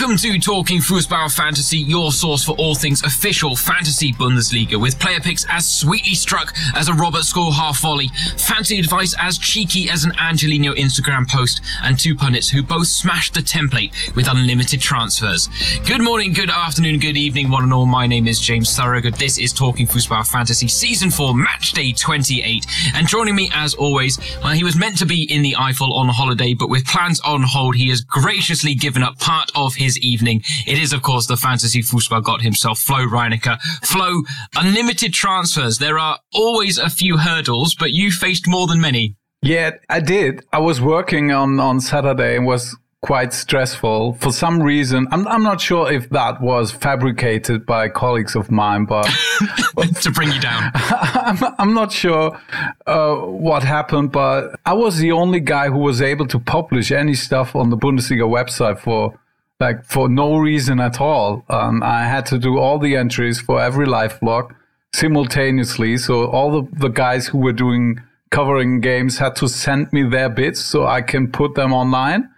Welcome to Talking Fußball Fantasy, your source for all things official fantasy Bundesliga, with player picks as sweetly struck as a Robert Skov half volley, fancy advice as cheeky as an Angelino Instagram post, and two pundits who both smashed the template with unlimited transfers. Good morning, good afternoon, good evening, one and all. My name is James Thorogood. This is Talking Fußball Fantasy Season 4, Match Day 28. And joining me, as always, well, he was meant to be in the Eifel on holiday, but with plans on hold, he has graciously given up part of his evening. It is, of course, the fantasy football god himself, Flo Reinecker. Flo, unlimited transfers. There are always a few hurdles, but you faced more than many. Yeah, I did. I was working on, on Saturday and was quite stressful for some reason. I'm, I'm not sure if that was fabricated by colleagues of mine, but to bring you down. I'm, I'm not sure uh, what happened, but I was the only guy who was able to publish any stuff on the Bundesliga website for like for no reason at all. Um, I had to do all the entries for every live blog simultaneously. So all the, the guys who were doing covering games had to send me their bits so I can put them online.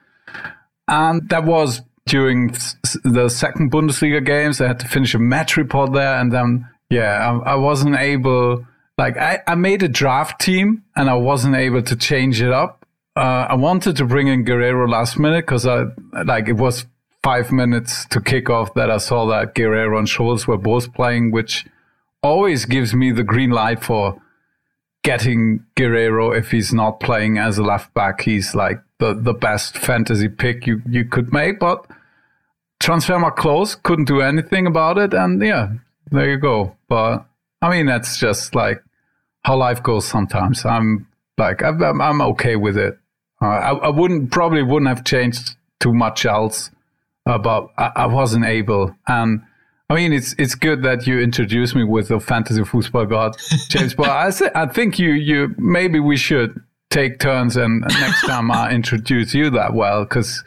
And that was during the second Bundesliga games. I had to finish a match report there. And then, yeah, I, I wasn't able, like, I, I made a draft team and I wasn't able to change it up. Uh, I wanted to bring in Guerreiro last minute because I, like, it was five minutes to kick off that I saw that Guerreiro and Schulz were both playing, which always gives me the green light for getting Guerreiro if he's not playing as a left back. He's like the, the best fantasy pick you, you could make, but Transfermarkt closed, couldn't do anything about it. And yeah, there you go. But I mean, that's just like how life goes sometimes. I'm like, I'm, I'm okay with it. Uh, I, I wouldn't, probably wouldn't have changed too much else uh, but I, I, wasn't able. And I mean, it's it's good that you introduced me with the fantasy football god, James. but I th- I think you you maybe we should take turns and next time I introduce you that well because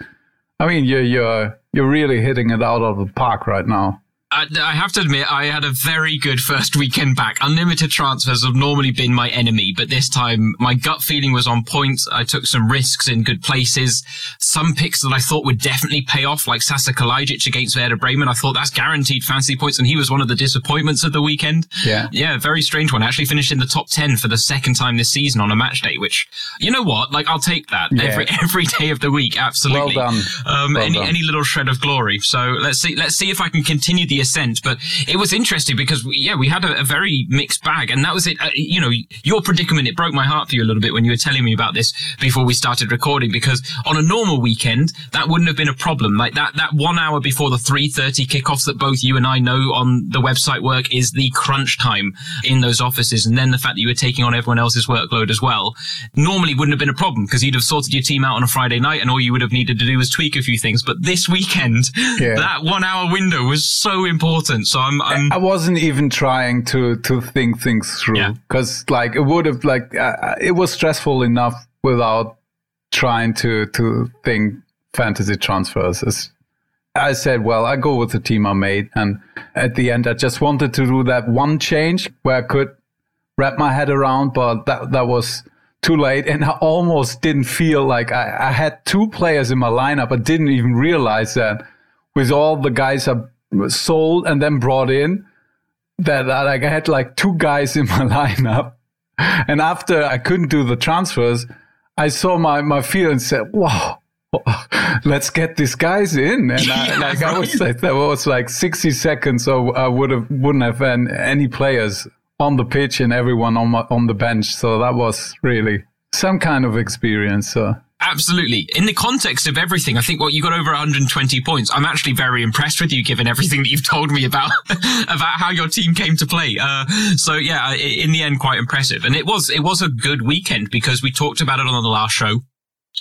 I mean you're you're you're really hitting it out of the park right now. I, I, have to admit, I had a very good first weekend back. Unlimited transfers have normally been my enemy, but this time my gut feeling was on point. I took some risks in good places. Some picks that I thought would definitely pay off, like Sasa Kalajdzic against Werder Bremen. I thought that's guaranteed fantasy points, and he was one of the disappointments of the weekend. Yeah. Yeah, very strange one. Actually finished in the top 10 for the second time this season on a match day, which, you know what? Like, I'll take that yeah. every, every day of the week. Absolutely. Well done. Um, well any, done. any little shred of glory. So let's see, let's see if I can continue the ascent. But it was interesting because, we, yeah, we had a, a, very mixed bag. And that was it. Uh, you know, your predicament, it broke my heart for you a little bit when you were telling me about this before we started recording, because on a normal weekend, that wouldn't have been a problem. Like that, that one hour before the 3.30 kickoffs that both you and I know on the website work is the crunch time in those offices. And then the fact that you were taking on everyone else's workload as well normally wouldn't have been a problem because you'd have sorted your team out on a Friday night and all you would have needed to do was tweak a few things. But this weekend, yeah. that one hour window was so important important. So I'm, I'm I wasn't even trying to to think things through because yeah. like it would have like uh, it was stressful enough without trying to to think fantasy transfers. As I said, well, I go with the team I made, and at the end, I just wanted to do that one change where I could wrap my head around, but that that was too late, and I almost didn't feel like I, I had two players in my lineup. I didn't even realize that with all the guys I sold and then brought in that like I had like two guys in my lineup. And after I couldn't do the transfers, I saw my, my field and said, wow, let's get these guys in. And I, like right. I was like, there was like 60 seconds. So I would have, wouldn't have had any players on the pitch and everyone on my, on the bench. So that was really some kind of experience. So. Absolutely. In the context of everything, I think what well, you got over 120 points. I'm actually very impressed with you, given everything that you've told me about about how your team came to play. Uh, so yeah, in the end, quite impressive. And it was it was a good weekend because we talked about it on the last show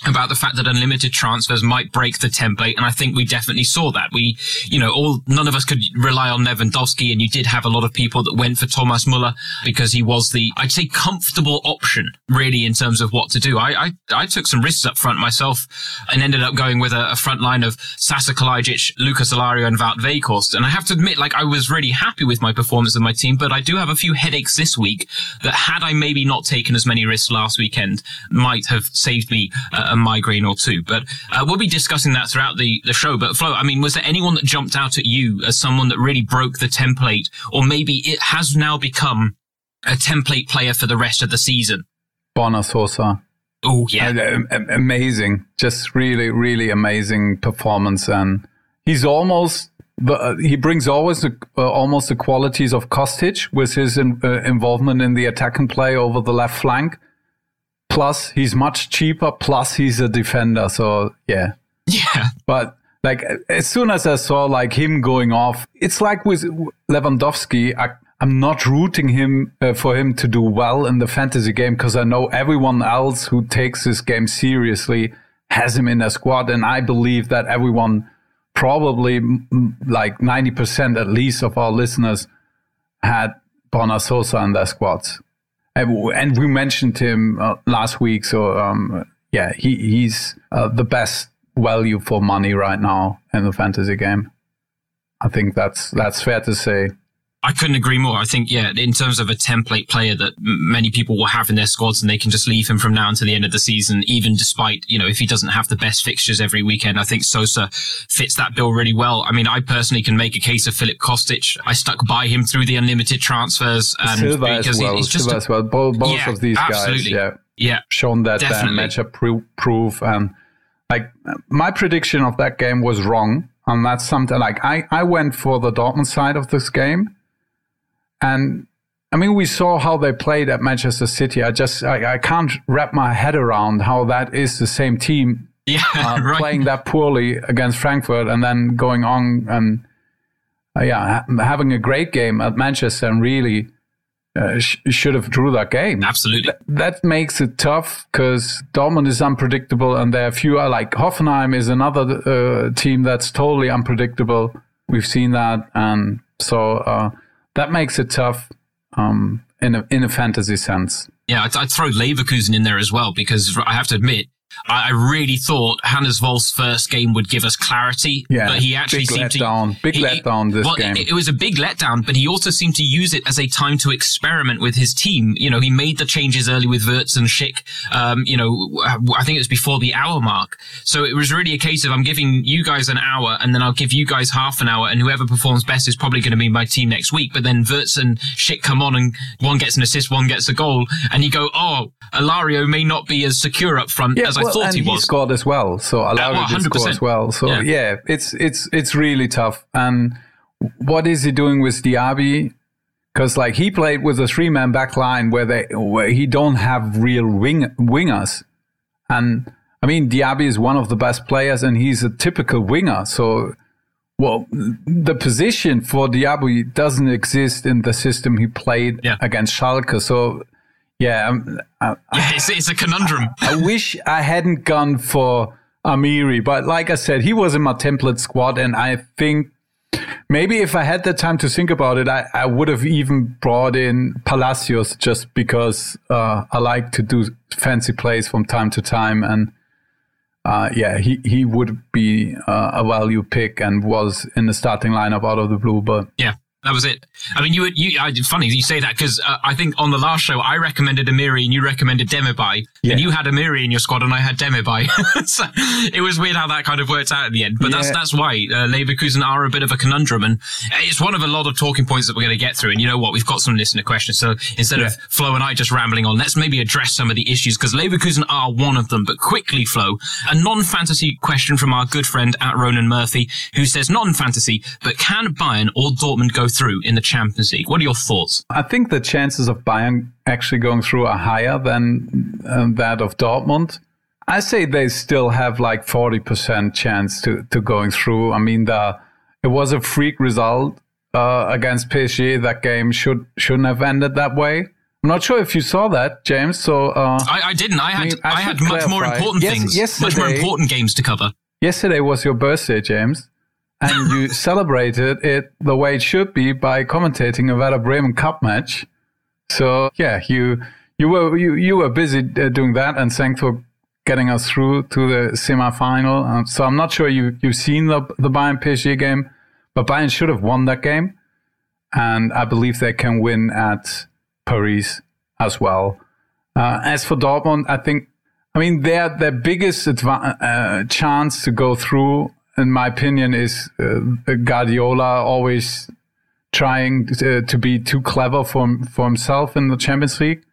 about the fact that unlimited transfers might break the template. And I think we definitely saw that. We, you know, all, none of us could rely on Lewandowski. And you did have a lot of people that went for Thomas Muller because he was the, I'd say, comfortable option really in terms of what to do. I, I, I took some risks up front myself and ended up going with a, a front line of Sasa Kalajdzic, Lucas Alario and Weghorst. And I have to admit, like, I was really happy with my performance of my team, but I do have a few headaches this week that had I maybe not taken as many risks last weekend might have saved me uh, a migraine or two. But uh, we'll be discussing that throughout the, the show. But Flo, I mean, was there anyone that jumped out at you as someone that really broke the template, or maybe it has now become a template player for the rest of the season? Borna Sosa. Oh yeah, uh, amazing! Just really, really amazing performance, and he's almost uh, he brings always the, uh, almost the qualities of Kostic with his in, uh, involvement in the attacking play over the left flank. Plus, he's much cheaper. Plus, he's a defender. So yeah, yeah. But like as soon as I saw like him going off, it's like with Lewandowski. I, I'm not rooting him uh, for him to do well in the fantasy game because I know everyone else who takes this game seriously has him in their squad, and I believe that everyone probably like 90% at least of our listeners had Borna Sosa in their squads. And, we mentioned him uh, last week. So, um, yeah, he, he's uh, the best value for money right now in the fantasy game. I think that's that's fair to say. I couldn't agree more. I think, yeah, in terms of a template player that many people will have in their squads and they can just leave him from now until the end of the season, even despite, you know, if he doesn't have the best fixtures every weekend, I think Sosa fits that bill really well. I mean, I personally can make a case of Philip Kostic. I stuck by him through the unlimited transfers and Silva because well. he's just, a, as well. Both, both yeah, of these absolutely. guys, yeah, yeah, shown that matchup proof. And like my prediction of that game was wrong. And that's something like I, I went for the Dortmund side of this game and I mean, we saw how they played at Manchester City. I just I, I can't wrap my head around how that is the same team yeah, uh, right. playing that poorly against Frankfurt and then going on and uh, yeah, ha- having a great game at Manchester and really uh, sh- should have drew that game. Absolutely, Th- that makes it tough because Dortmund is unpredictable and there are fewer like Hoffenheim is another uh, team that's totally unpredictable. We've seen that, and so uh, that makes it tough um, in a in a fantasy sense. Yeah, I'd, I'd, throw Leverkusen in there as well because I have to admit I really thought Hannes Wolf's first game would give us clarity, yeah, but he actually big seemed to big he, letdown this well, game. It, it, was a big letdown, but he also seemed to use it as a time to experiment with his team. You know, he made the changes early with Wirtz and Schick. Um, you know, I think it was before the hour mark, so it was really a case of I'm giving you guys an hour, and then I'll give you guys half an hour, and whoever performs best is probably going to be my team next week. But then Wirtz and Schick come on, and one gets an assist, one gets a goal, and you go, oh, Alario may not be as secure up front yeah, as I well, Thought he was scored as well. So allowed well, to score as well. So yeah. yeah, it's it's it's really tough. And what is he doing with Diaby? Because like he played with a three man back line where they where he don't have real wing wingers, and I mean Diaby is one of the best players and he's a typical winger. So well, the position for Diaby doesn't exist in the system he played yeah. against Schalke. So yeah, um, I, yeah it's, it's, a conundrum. I wish I hadn't gone for Amiri, but like I said, he was in my template squad, and I think maybe if I had the time to think about it, I, I would have even brought in Palacios just because uh, I like to do fancy plays from time to time, and uh, yeah, he, he would be uh, a value pick and was in the starting lineup out of the blue, but yeah. That was it. I mean, you were you. I, funny you say that because uh, I think on the last show I recommended Amiri and you recommended Demirbay, yeah. and you had Amiri in your squad and I had Demirbay. so it was weird how that kind of worked out at the end. But yeah. that's that's why uh, Leverkusen are a bit of a conundrum, and it's one of a lot of talking points that we're going to get through. And you know what? We've got some listener questions, so instead yeah. of Flo and I just rambling on, let's maybe address some of the issues because Leverkusen are one of them. But quickly, Flo, a non-fantasy question from our good friend at Ronan Murphy, who says non-fantasy, but can Bayern or Dortmund go through in the Champions League. What are your thoughts? I think the chances of Bayern actually going through are higher than uh, that of Dortmund. I say they still have like 40% chance to, to going through. I mean, the, it was a freak result uh, against PSG. That game should, shouldn't have ended that way. I'm not sure if you saw that, James. So uh, I, I, didn't. I had I, I, had much clarify. more important yes, things, much more important games to cover. Yesterday was your birthday, James and you celebrated it the way it should be by commentating a Werder Bremen Cup match. So yeah, you you were you, you were busy uh, doing that, and thanks for getting us through to the semi-final. Um, so I'm not sure you you've seen the the Bayern PSG game, but Bayern should have won that game, and I believe they can win at Paris as well. Uh, as for Dortmund, I think I mean, their their biggest uh, chance to go through, in my opinion, is uh, Guardiola always trying to, to, be too clever for for himself in the Champions League,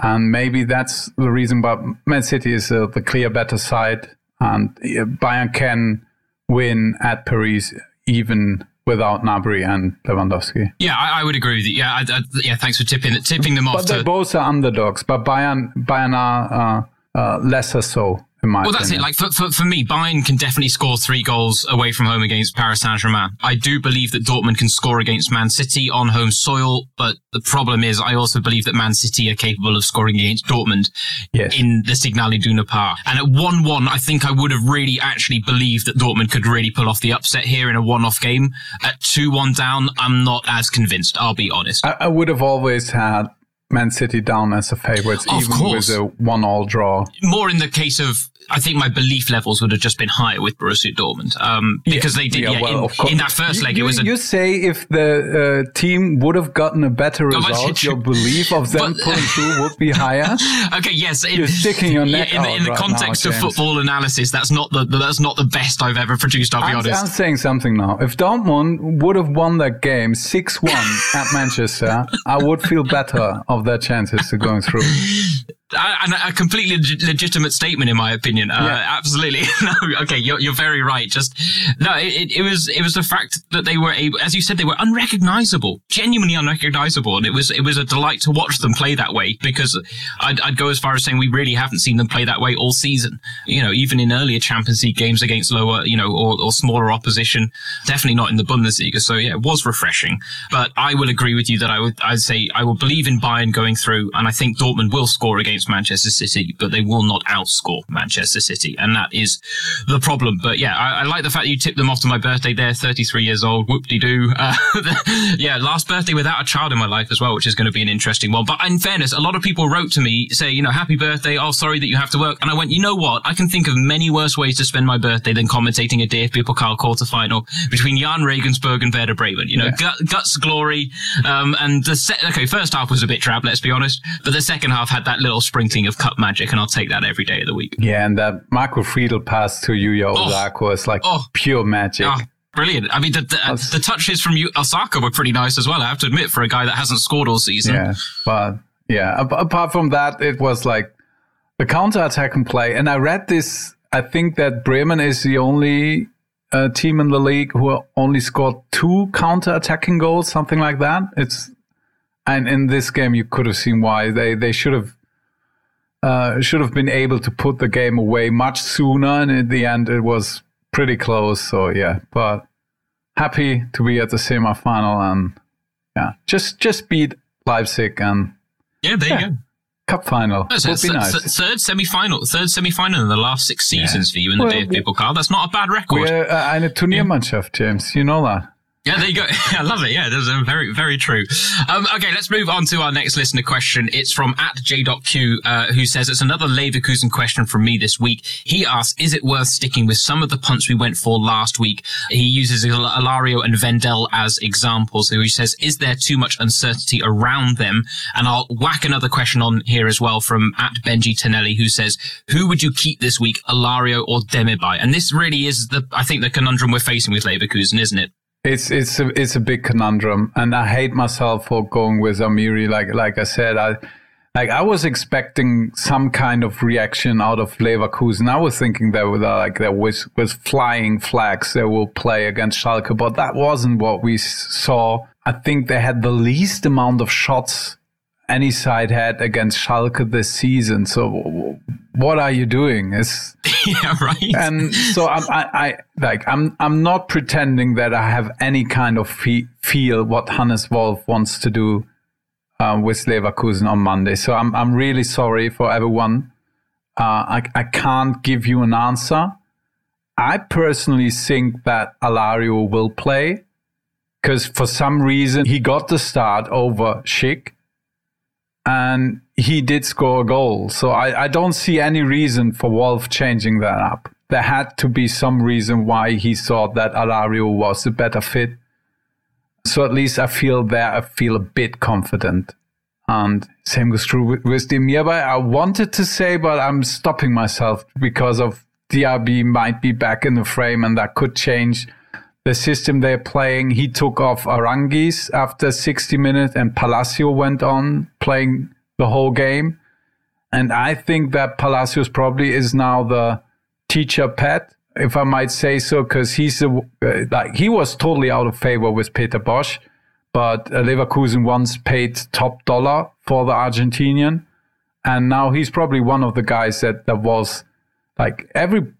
and maybe that's the reason. But Man City is uh, the clear better side, and Bayern can win at Paris even without Gnabry and Lewandowski. Yeah, I, I would agree with you. Yeah, I, I, yeah. Thanks for tipping tipping them off. But they both are underdogs. But Bayern Bayern are uh, uh, lesser so well, opinion. that's it. Like for, for, for me, Bayern can definitely score three goals away from home against Paris Saint Germain. I do believe that Dortmund can score against Man City on home soil, but the problem is, I also believe that Man City are capable of scoring against Dortmund yes. in the Signal Iduna Park. And at one-one, I think I would have really actually believed that Dortmund could really pull off the upset here in a one-off game. At two-one down, I'm not as convinced. I'll be honest. I, I would have always had Man City down as a favourite, even course. with a one-all draw. More in the case of I think my belief levels would have just been higher with Borussia Dortmund um, because yeah, they did. Yeah, yeah well, in, in, that first leg, you, it was. A, you say if the uh, team would have gotten a better result, your belief of them but, pulling through would be higher. okay, yes, in, you're sticking your neck in, the, in the right context now, of football analysis. That's not the that's not the best I've ever produced. I'll be I'm, honest. I'm saying something now. If Dortmund would have won that game six one at Manchester, I would feel better of their chances of going through a completely legitimate statement in my opinion. Uh, yeah. Absolutely. no, okay, you're, you're very right. Just no, it, it was it was the fact that they were able, as you said, they were unrecognizable, genuinely unrecognizable, and it was it was a delight to watch them play that way. Because I'd, I'd go as far as saying we really haven't seen them play that way all season. You know, even in earlier Champions League games against lower, you know, or, or smaller opposition, definitely not in the Bundesliga. So yeah, it was refreshing. But I will agree with you that I would I'd say I will believe in Bayern going through, and I think Dortmund will score against against Manchester City, but they will not outscore Manchester City. And that is the problem. But yeah, I, I like the fact that you tipped them off to my birthday there, 33 years old. Whoop de doo. Uh, yeah, last birthday without a child in my life as well, which is going to be an interesting one. But in fairness, a lot of people wrote to me saying, you know, happy birthday. Oh, sorry that you have to work. And I went, you know what? I can think of many worse ways to spend my birthday than commentating a DFB Pokal quarter final between Jahn Regensburg and Werder Bremen. You know, yeah. guts, glory. Um, and the set, okay, first half was a bit drab, let's be honest, but the second half had that little sprinkling of cup magic, and I'll take that every day of the week. Yeah, and that Marco Friedl pass to Yuya oh, Osako is like oh, pure magic. Oh, brilliant. I mean, the, the, the, touches from Osako were pretty nice as well, I have to admit, for a guy that hasn't scored all season. Yeah, but yeah, apart from that, it was like a counter attack and play. And I read this, I think that Bremen is the only uh, team in the league who only scored two counter attacking goals, something like that. It's and in this game you could have seen why they they should have uh, should have been able to put the game away much sooner, and in the end, it was pretty close. So yeah, but happy to be at the semi-final and yeah, just just beat Leipzig and yeah, there yeah, you go. Cup final would be th- nice. Th- third semi-final, third semi-final in the last six seasons yeah. for you in the well, DFB Pokal. That's not a bad record. We're uh, eine Turniermannschaft, James. You know that. Yeah, there you go. I love it. Yeah, that's very, very true. Um, okay, let's move on to our next listener question. It's from at j.q, uh, who says it's another Leverkusen question from me this week. He asks, is it worth sticking with some of the punts we went for last week? He uses Alario and Wendell as examples. He says, is there too much uncertainty around them? And I'll whack another question on here as well from at Benji Tonelli, who says, who would you keep this week, Alario or Demirbay? And this really is the, I think the conundrum we're facing with Leverkusen, isn't it? It's it's a it's a big conundrum, and I hate myself for going with Amiri. Like like I said, I like I was expecting some kind of reaction out of Leverkusen. I was thinking that with like there was was flying flags they will play against Schalke, but that wasn't what we saw. I think they had the least amount of shots any side had against Schalke this season. So what are you doing? Is yeah, right. And so I'm, I, I, like, I'm, I'm not pretending that I have any kind of fe- feel what Hannes Wolf wants to do uh, with Leverkusen on Monday. So I'm, I'm really sorry for everyone. Uh, I, I can't give you an answer. I personally think that Alario will play because for some reason he got the start over Schick and he did score a goal. So I, I don't see any reason for Wolf changing that up. There had to be some reason why he thought that Alario was a better fit. So at least I feel there, I feel a bit confident. And same goes true with, with Demirbay. I wanted to say, but I'm stopping myself because of DRB might be back in the frame and that could change the system they're playing. He took off Aránguiz after 60 minutes and Palacio went on playing the whole game. And I think that Palacios probably is now the teacher pet, if I might say so, because he's a, uh, like he was totally out of favor with Peter Bosz, but Leverkusen once paid top dollar for the Argentinian, and now he's probably one of the guys that that was like every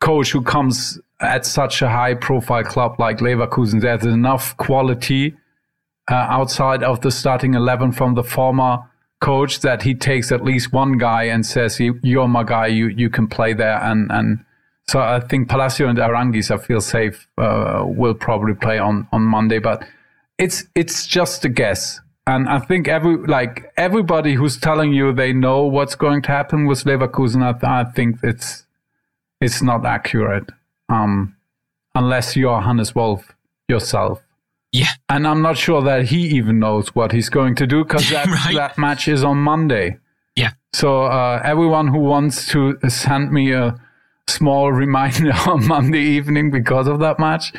coach who comes at such a high profile club like Leverkusen, there's enough quality uh, outside of the starting 11 from the former coach that he takes at least one guy and says, you're my guy, you, you can play there. And, and so I think Palacio and Aránguiz, I feel safe, uh, will probably play on, on Monday, but it's, it's just a guess. And I think every, like everybody who's telling you they know what's going to happen with Leverkusen, I, I think it's, it's not accurate. Um, unless you're Hannes Wolf yourself. Yeah. And I'm not sure that he even knows what he's going to do because that, right. that match is on Monday. Yeah. So uh, everyone who wants to send me a small reminder on Monday evening because of that match,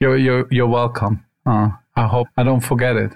you're you're you're welcome. Uh, I hope I don't forget it.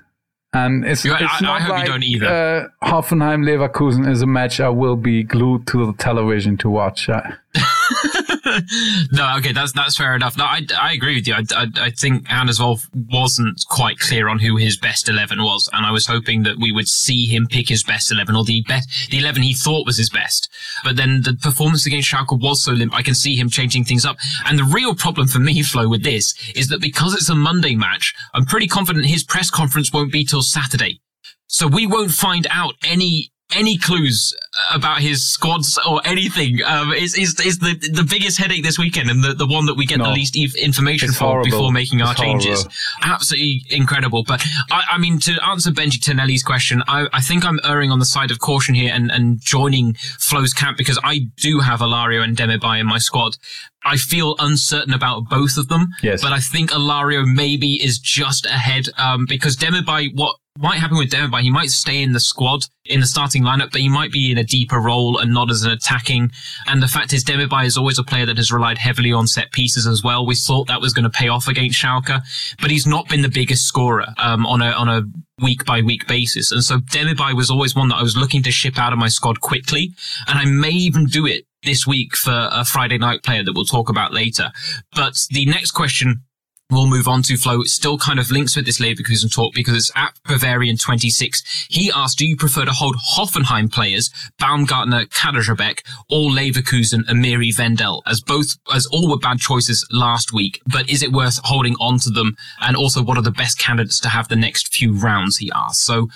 And it's, you, it's I, not I hope like, you don't either. Uh, Hoffenheim Leverkusen is a match I will be glued to the television to watch. No, okay, that's that's fair enough. No, I, I agree with you. I, I, I think Hannes Wolf wasn't quite clear on who his best eleven was, and I was hoping that we would see him pick his best eleven or the best the eleven he thought was his best. But then the performance against Schalke was so limp. I can see him changing things up. And the real problem for me, Flo, with this is that because it's a Monday match, I'm pretty confident his press conference won't be till Saturday. So we won't find out any any clues about his squads or anything um, is, is, is the, the biggest headache this weekend and the, the one that we get no, the least information for horrible. before making our it's changes. Absolutely incredible. But I, I, mean, to answer Benji Tonelli's question, I, I think I'm erring on the side of caution here and, and joining Flo's camp because I do have Alario and Demirbay in my squad. I feel uncertain about both of them. Yes. But I think Alario maybe is just ahead um, because Demirbay, what might happen with Demirbay, he might stay in the squad, in the starting lineup, but he might be in a deeper role and not as an attacking. And the fact is, Demirbay is always a player that has relied heavily on set pieces as well. We thought that was going to pay off against Schalke, but he's not been the biggest scorer um, on a on a week by week basis. And so Demirbay was always one that I was looking to ship out of my squad quickly, and I may even do it this week for a Friday night player that we'll talk about later. But the next question we'll move on to Flo. It still kind of links with this Leverkusen talk because it's at Bavarian 26. He asked, do you prefer to hold Hoffenheim players, Baumgartner, Kaderabek, or Leverkusen, Amiri, Wendell, as both, as all were bad choices last week, but is it worth holding on to them? And also, what are the best candidates to have the next few rounds? He asked. So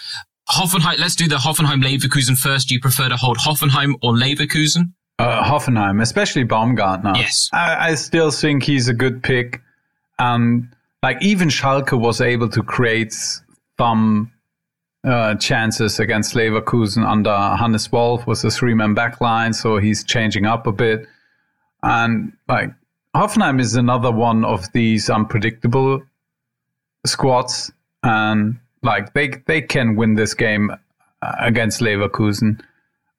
Hoffenheim, let's do the Hoffenheim Leverkusen first. Do you prefer to hold Hoffenheim or Leverkusen? Uh, Hoffenheim, especially Baumgartner. Yes. I, I still think he's a good pick. And like even Schalke was able to create some uh, chances against Leverkusen under Hannes Wolf with a three-man backline, so he's changing up a bit. And like Hoffenheim is another one of these unpredictable squads, and like they they can win this game uh, against Leverkusen.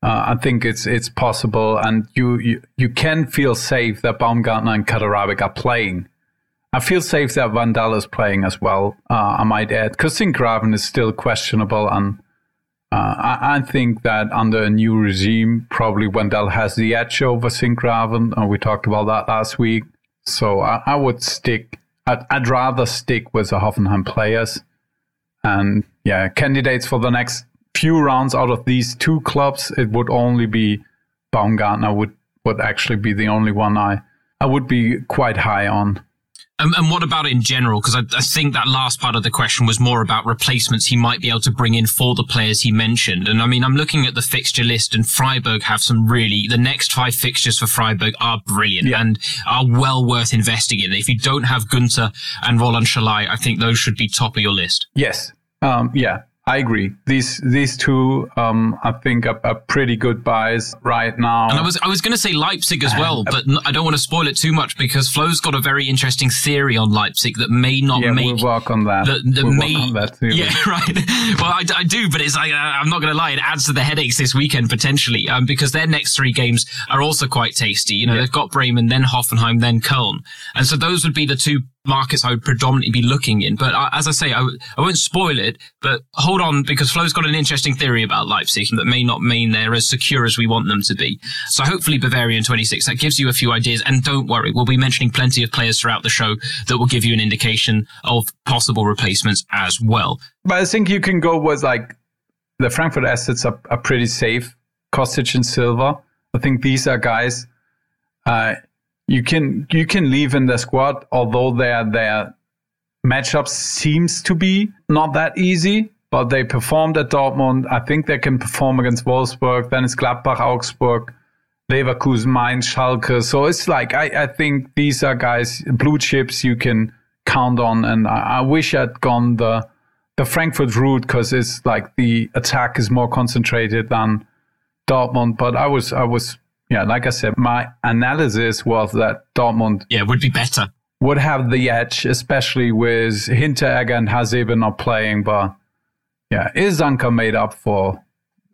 Uh, I think it's it's possible, and you, you you can feel safe that Baumgartner and Kaderabek are playing I feel safe that Wendell is playing as well. Uh, I might add because Sinkgraven is still questionable, and uh, I, I, think that under a new regime, probably Wendell has the edge over Sinkgraven. And we talked about that last week. So I, I would stick. I'd, I'd, rather stick with the Hoffenheim players, and yeah, candidates for the next few rounds out of these two clubs. It would only be Baumgartner would would actually be the only one I I would be quite high on. And, and, what about in general? Because I, I, think that last part of the question was more about replacements he might be able to bring in for the players he mentioned. And I mean, I'm looking at the fixture list and Freiburg have some really, the next five fixtures for Freiburg are brilliant yeah. and are well worth investing in. If you don't have Günter and Roland Sallai, I think those should be top of your list. Yes. Um, yeah. I agree. These these two, um, I think, are, are, pretty good buys right now. And I was I was going to say Leipzig as well, but I don't want to spoil it too much because Flo's got a very interesting theory on Leipzig that may not yeah, make. we'll work on that. That, that we'll may, on that too. Yeah, right. Well, I, I do, but it's like uh, I'm not going to lie. It adds to the headaches this weekend potentially, um, because their next three games are also quite tasty. You know, yeah. they've got Bremen, then Hoffenheim, then Köln, and so those would be the two markets I would predominantly be looking in. But as I say, I w- I won't spoil it, but hold on because Flo's got an interesting theory about Leipzig that may not mean they're as secure as we want them to be. So hopefully Bavarian 26, that gives you a few ideas. And don't worry, we'll be mentioning plenty of players throughout the show that will give you an indication of possible replacements as well. But I think you can go with like the Frankfurt assets are, are pretty safe. Kostic and Silva. I think these are guys uh, you can you can leave in the squad, although their their matchup seems to be not that easy. But they performed at Dortmund. I think they can perform against Wolfsburg. Then it's Gladbach, Augsburg, Leverkusen, Mainz, Schalke. So it's like I, I think these are guys blue chips you can count on. And I, I wish I'd gone the the Frankfurt route because it's like the attack is more concentrated than Dortmund. But I was I was yeah, like I said, my analysis was that Dortmund yeah would be better, would have the edge, especially with Hinteregger and Hasebe not playing. But yeah, Ilsanker made up for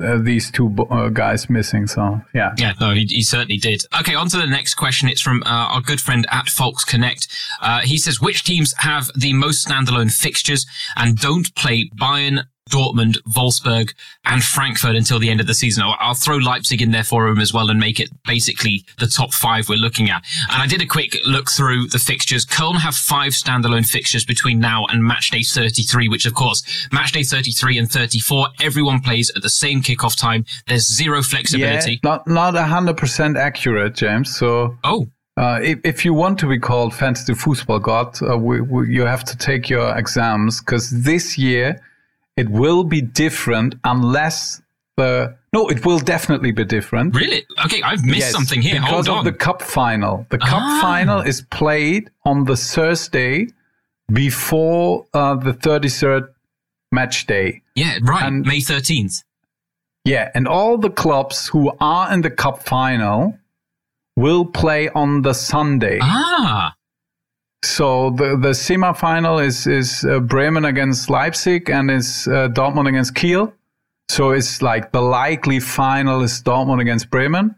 uh, these two uh, guys missing. So yeah, yeah, no, he, he, certainly did. Okay, on to the next question. It's from uh, our good friend at Folks Connect. Uh, he says, which teams have the most standalone fixtures and don't play Bayern, Dortmund, Wolfsburg, and Frankfurt until the end of the season. I'll, I'll, throw Leipzig in there for him as well and make it basically the top five we're looking at. And I did a quick look through the fixtures. Köln have five standalone fixtures between now and match day 33, which of course, match day 33 and 34, everyone plays at the same kickoff time. There's zero flexibility. Yeah, not, not 100% accurate, James. So. Oh. Uh, if, if, you want to be called fantasy football god, uh, we, we, you have to take your exams because this year it will be different unless the no, it will definitely be different. Really? Okay, I've missed yes, something here. Because Hold of the cup final. The cup ah. final is played on the Thursday before uh, the 33rd match day. Yeah, right. And, May 13th. Yeah, and all the clubs who are in the cup final will play on the Sunday. Ah. So the the semi-final is is uh, Bremen against Leipzig and is uh, Dortmund against Kiel. So it's like the likely final is Dortmund against Bremen,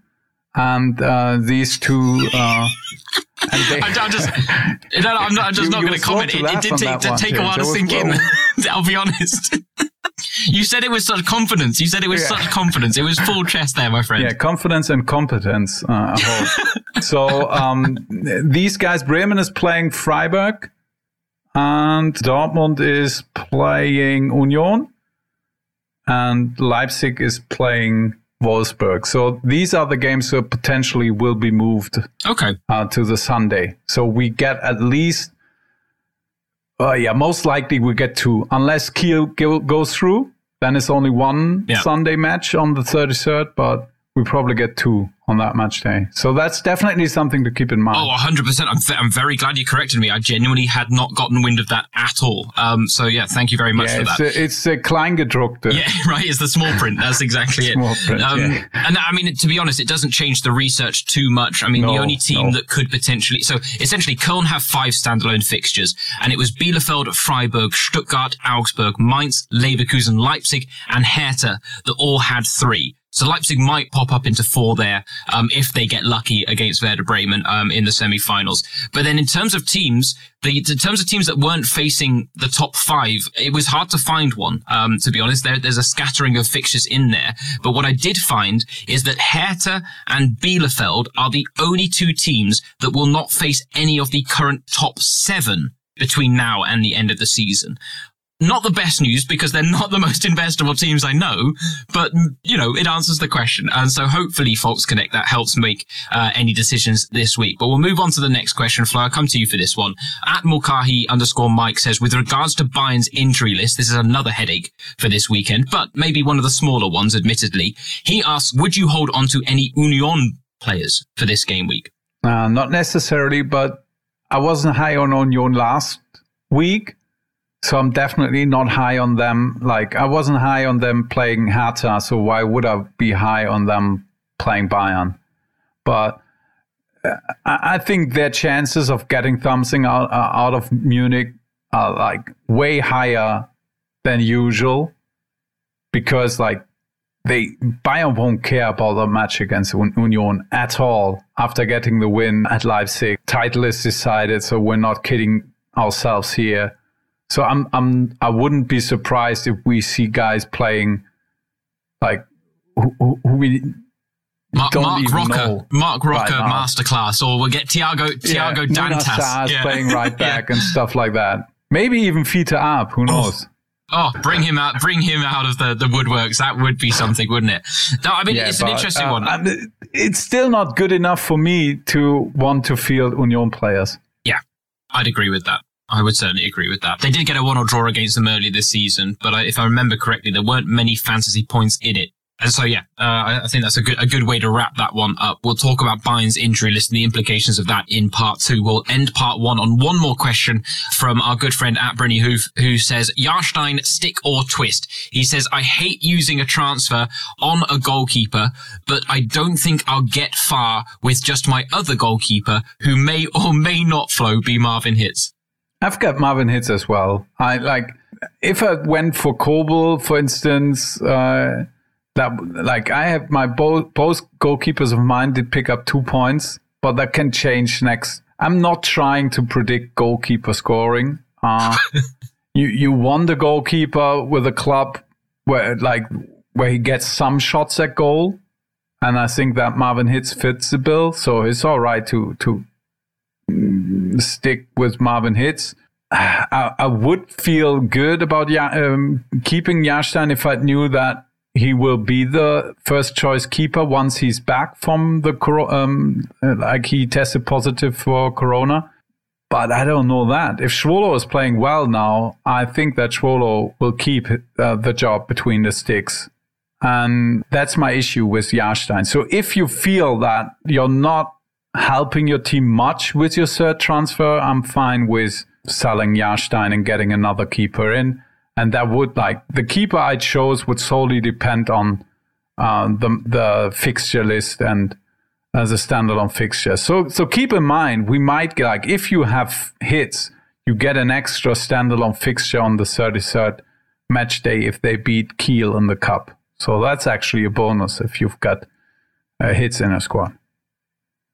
and uh, these two. They, I'm, just, no, I'm, not, I'm just you, not going to comment. It, it, did take, take a while to sink in. I'll be honest. You said it with such confidence. You said it with yeah. such confidence. It was full chest there, my friend. Yeah, confidence and competence. Uh, so um, these guys, Bremen is playing Freiburg, and Dortmund is playing Union, and Leipzig is playing Wolfsburg. So these are the games that potentially will be moved. Okay. Uh, to the Sunday. So we get at least uh, yeah, most likely we get two, unless Kiel goes through. Then it's only one yeah. Sunday match on the 33rd, but we probably get two on that match day. So that's definitely something to keep in mind. Oh, 100%. I'm, th- I'm very glad you corrected me. I genuinely had not gotten wind of that at all. Um, so, yeah, thank you very much yeah, for it's that. A, it's a Kleingedruckte. Yeah, right. It's the small print. That's exactly it. Print, um, yeah. And I mean, to be honest, it doesn't change the research too much. I mean, no, the only team no. that could potentially. So essentially, Köln have five standalone fixtures, and it was Bielefeld, Freiburg, Stuttgart, Augsburg, Mainz, Leverkusen, Leipzig, and Hertha that all had three. So Leipzig might pop up into four there um, if they get lucky against Werder Bremen um, in the semi-finals. But then in terms of teams, the, in terms of teams that weren't facing the top five, it was hard to find one. Um, to be honest, there, there's a scattering of fixtures in there. But what I did find is that Hertha and Bielefeld are the only two teams that will not face any of the current top seven between now and the end of the season not the best news because they're not the most investable teams I know, but you know, it answers the question. And so hopefully Folks Connect that helps make uh, any decisions this week. But we'll move on to the next question. Flo, I'll come to you for this one. At Mulcahy underscore Mike says, with regards to Bayern's injury list, this is another headache for this weekend, but maybe one of the smaller ones, admittedly. He asks, would you hold on to any Union players for this game week? Uh, not necessarily, but I wasn't high on Union last week. So I'm definitely not high on them. Like I wasn't high on them playing Hertha, so why would I be high on them playing Bayern? But uh, I think their chances of getting something out, uh, out of Munich are like way higher than usual because like they Bayern won't care about the match against Union at all after getting the win at Leipzig. Title is decided, so we're not kidding ourselves here. So I'm I'm I wouldn't be surprised if we see guys playing like who, who we Mark, Marc Roca, know. Marc Roca right masterclass, or we'll get Tiago Thiago yeah, Dantas yeah. playing right back yeah. and stuff like that. Maybe even Fiete Arp. Who knows? Oh, bring him out! Bring him out of the, the woodworks. That would be something, wouldn't it? No, I mean yeah, it's but, an interesting uh, one. It's still not good enough for me to want to field Union players. Yeah, I'd agree with that. I would certainly agree with that. They did get a one-or draw against them early this season, but if I remember correctly, there weren't many fantasy points in it. And so, yeah, uh, I think that's a good, a good way to wrap that one up. We'll talk about Bayern's injury list and the implications of that in part two. We'll end part one on one more question from our good friend at Brynny Hoof, who says, Jarstein, stick or twist? He says, I hate using a transfer on a goalkeeper, but I don't think I'll get far with just my other goalkeeper who may or may not flow be Marvin Hitz. I've got Marvin Hitz as well. I like, if I went for Kobel, for instance, uh, that like I have my both both goalkeepers of mine did pick up two points, but that can change next. I'm not trying to predict goalkeeper scoring. Uh, you you want the goalkeeper with a club where like where he gets some shots at goal, and I think that Marvin Hitz fits the bill, so it's all right to to stick with Marvin Hitz. I, I would feel good about um, keeping Jarstein if I knew that he will be the first choice keeper once he's back from the um, like he tested positive for corona. But I don't know that. If Schwolow is playing well now, I think that Schwolow will keep uh, the job between the sticks. And that's my issue with Jarstein. So if you feel that you're not helping your team much with your third transfer, I'm fine with selling Jarstein and getting another keeper in and that would like the keeper I chose would solely depend on uh, the the fixture list and as a standalone fixture. So so keep in mind we might get like if you have Hitz, you get an extra standalone fixture on the 33rd match day if they beat Kiel in the cup. So that's actually a bonus if you've got uh, Hitz in a squad.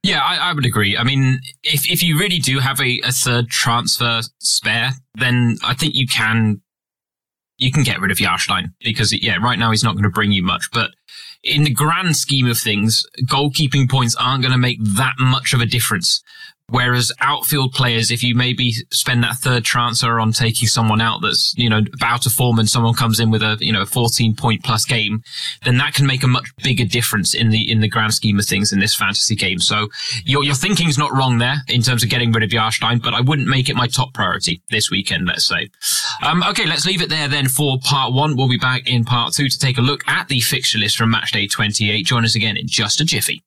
Yeah, I, I, would agree. I mean, if if you really do have a, a third transfer spare, then I think you can you can get rid of Jarstein because, yeah, right now he's not going to bring you much. But in the grand scheme of things, goalkeeping points aren't going to make that much of a difference. Whereas outfield players, if you maybe spend that third transfer on taking someone out that's, you know, about to form and someone comes in with a, you know, 14 point plus game, then that can make a much bigger difference in the, in the grand scheme of things in this fantasy game. So your, your thinking's not wrong there in terms of getting rid of Jarstein, but I wouldn't make it my top priority this weekend, let's say. Um, okay, let's leave it there then for part one. We'll be back in part two to take a look at the fixture list from match day 28. Join us again in just a jiffy.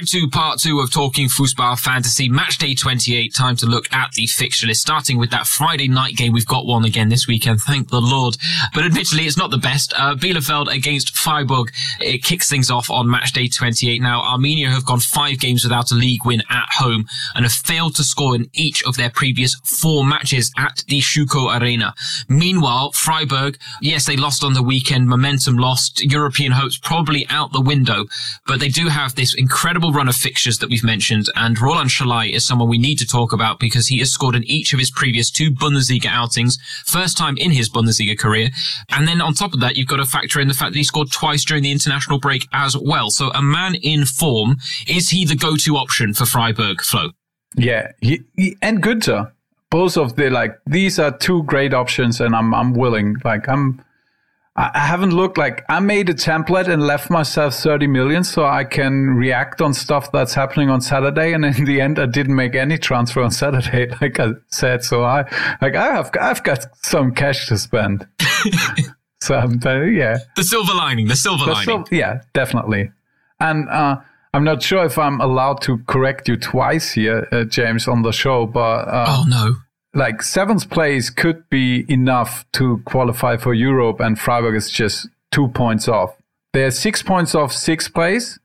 Back to part two of Talking Fußball Fantasy Match Day 28. Time to look at the fixture list, starting with that Friday night game. We've got one again this weekend, thank the Lord. But admittedly, it's not the best. Uh, Bielefeld against Freiburg. It kicks things off on Match Day 28. Now, Arminia have gone five games without a league win at home and have failed to score in each of their previous four matches at the Schüco Arena. Meanwhile, Freiburg, yes, they lost on the weekend, momentum lost, European hopes probably out the window, but they do have this incredible run of fixtures that we've mentioned, and Roland Sallai is someone we need to talk about because he has scored in each of his previous two Bundesliga outings, first time in his Bundesliga career. And then on top of that, you've got to factor in the fact that he scored twice during the international break as well. So a man in form, is he the go-to option for Freiburg, Flo? Yeah, he, he, and Günter. Both of the like these are two great options, and I'm I'm willing. Like I'm I haven't looked like I made a template and left myself 30 million so I can react on stuff that's happening on Saturday. And in the end, I didn't make any transfer on Saturday, like I said. So I, like, I have, I've got some cash to spend. so uh, yeah. The silver lining, the silver the lining. Sil- yeah, definitely. And, uh, I'm not sure if I'm allowed to correct you twice here, uh, James, on the show, but. Uh, oh, no like seventh place could be enough to qualify for Europe, and Freiburg is just two points off. They're six points off sixth place,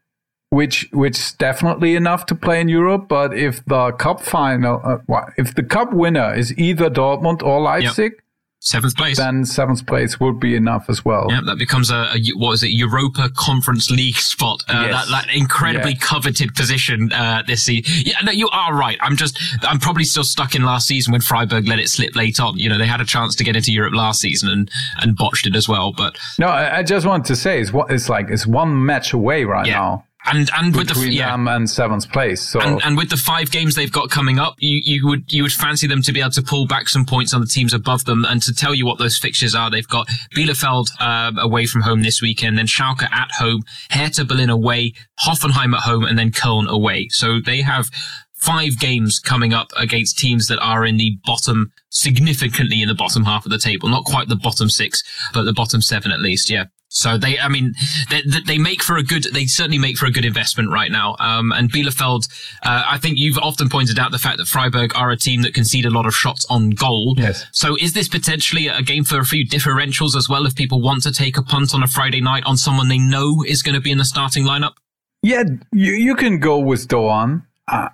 which which is definitely enough to play in Europe. But if the cup final, uh, if the cup winner is either Dortmund or Leipzig, yep seventh place. Then seventh place would be enough as well. Yeah, that becomes a, a what is it, Europa Conference League spot. Uh, yes. that, that incredibly coveted position uh, this season. Yeah, no, you are right. I'm just, I'm probably still stuck in last season when Freiburg let it slip late on. You know, they had a chance to get into Europe last season and and botched it as well. But no, I, I just want to say, it's what it's like. It's one match away right yeah. now and and with the yeah, them and seventh place. So and, and, with the five games they've got coming up, you, you would you would fancy them to be able to pull back some points on the teams above them. And to tell you what those fixtures are, they've got Bielefeld uh, away from home this weekend, then Schalke at home, Hertha Berlin away, Hoffenheim at home, and then Köln away. So they have five games coming up against teams that are in the bottom, significantly in the bottom half of the table. Not quite the bottom six, but the bottom seven at least. Yeah. So they, I mean, they, they make for a good, they certainly make for a good investment right now. Um, and Bielefeld, uh, I think you've often pointed out the fact that Freiburg are a team that concede a lot of shots on goal. Yes. So is this potentially a game for a few differentials as well if people want to take a punt on a Friday night on someone they know is going to be in the starting lineup? Yeah, you, you can go with Doan. Uh,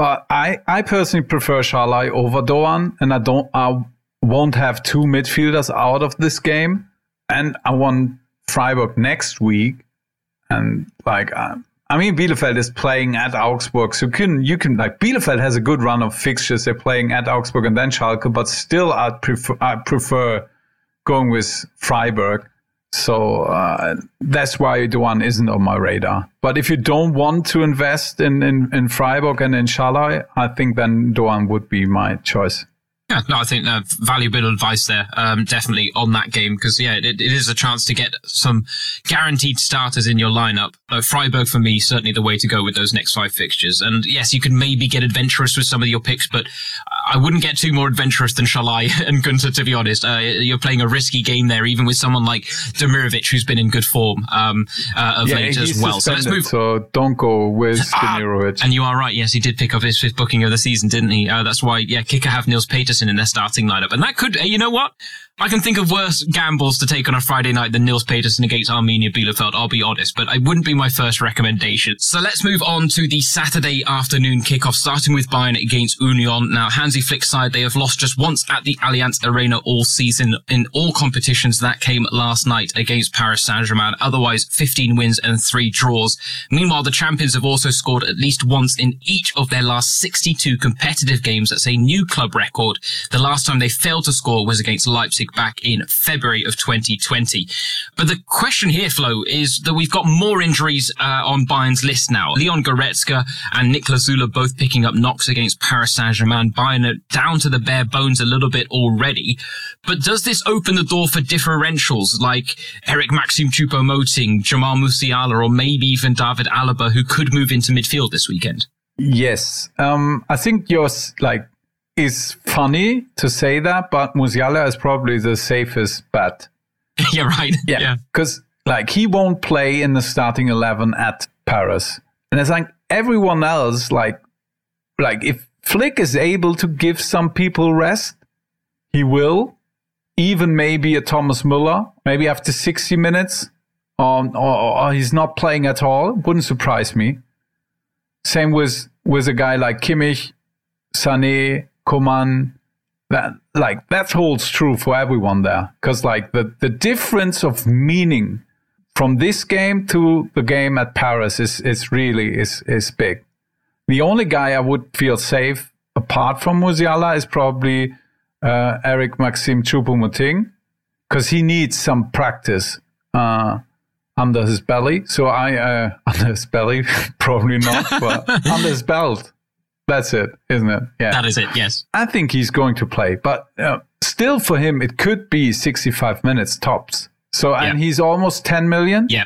but I, I personally prefer Sallai over Doan, and I don't, I won't have two midfielders out of this game. And I want Freiburg next week, and like uh, I mean, Bielefeld is playing at Augsburg, so you can you can like Bielefeld has a good run of fixtures. They're playing at Augsburg and then Schalke, but still, I prefer I prefer going with Freiburg. So uh, that's why Doan isn't on my radar. But if you don't want to invest in, in, in Freiburg and in Sallai, I think then Doan would be my choice. Yeah, no, I think uh, valuable advice there, um, definitely on that game because yeah, it, it is a chance to get some guaranteed starters in your lineup. Uh, Freiburg for me certainly the way to go with those next five fixtures. And yes, you can maybe get adventurous with some of your picks, but I wouldn't get too more adventurous than Sallai and Günter to be honest. Uh, you're playing a risky game there, even with someone like Demirovic who's been in good form um, uh, of yeah, late as well. So let's move. So don't go with ah, Demirovic. And you are right. Yes, he did pick up his fifth booking of the season, didn't he? Uh, that's why yeah, kicker have Nils Petersen in their starting lineup. And that could, you know what? I can think of worse gambles to take on a Friday night than Nils Petersen against Arminia Bielefeld, I'll be honest, but it wouldn't be my first recommendation. So let's move on to the Saturday afternoon kickoff, starting with Bayern against Union. Now, Hansi Flick's side, they have lost just once at the Allianz Arena all season in all competitions. That came last night against Paris Saint-Germain. Otherwise, 15 wins and three draws. Meanwhile, the champions have also scored at least once in each of their last 62 competitive games. That's a new club record. The last time they failed to score was against Leipzig back in February of 2020. But the question here, Flo, is that we've got more injuries uh, on Bayern's list now. Leon Goretzka and Niklas Süle both picking up knocks against Paris Saint-Germain. Bayern are down to the bare bones a little bit already. But does this open the door for differentials like Eric Maxim Choupo-Moting, Jamal Musiala, or maybe even David Alaba, who could move into midfield this weekend? Yes. Um, I think you're like is funny to say that, but Musiala is probably the safest bet. yeah, right. Yeah, because yeah. like he won't play in the starting eleven at Paris, and it's like everyone else, like like if Flick is able to give some people rest, he will. Even maybe a Thomas Muller, maybe after sixty minutes, um, or, or he's not playing at all. Wouldn't surprise me. Same with with a guy like Kimmich, Sané, Coman, that like that holds true for everyone there because like the the difference of meaning from this game to the game at Paris is is really is is big. The only guy I would feel safe apart from Musiala is probably uh, Eric Maxim Choupo-Moting because he needs some practice uh, under his belly. So I uh, under his belly probably not, but under his belt. That's it, isn't it? Yeah. That is it, yes. I think he's going to play, but uh, still for him, it could be 65 minutes tops. So, and yeah. he's almost 10 million. Yeah.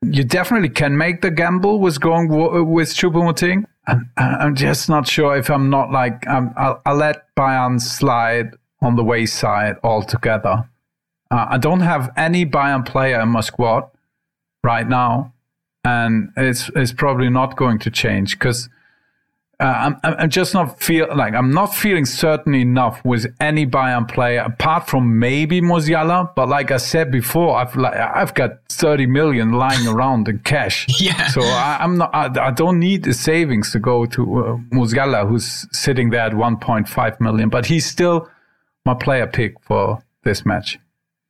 You definitely can make the gamble with going w- with Choupo-Moting. I'm, I'm just not sure if I'm not like, um, I'll, I'll let Bayern slide on the wayside altogether. Uh, I don't have any Bayern player in my squad right now, and it's it's probably not going to change because uh, I'm, I'm just not feel like I'm not feeling certain enough with any Bayern player apart from maybe Musiala. But like I said before, I've like I've got 30 million lying around in cash. Yeah. So I, am not. I, I, don't need the savings to go to uh, Musiala, who's sitting there at 1.5 million. But he's still my player pick for this match.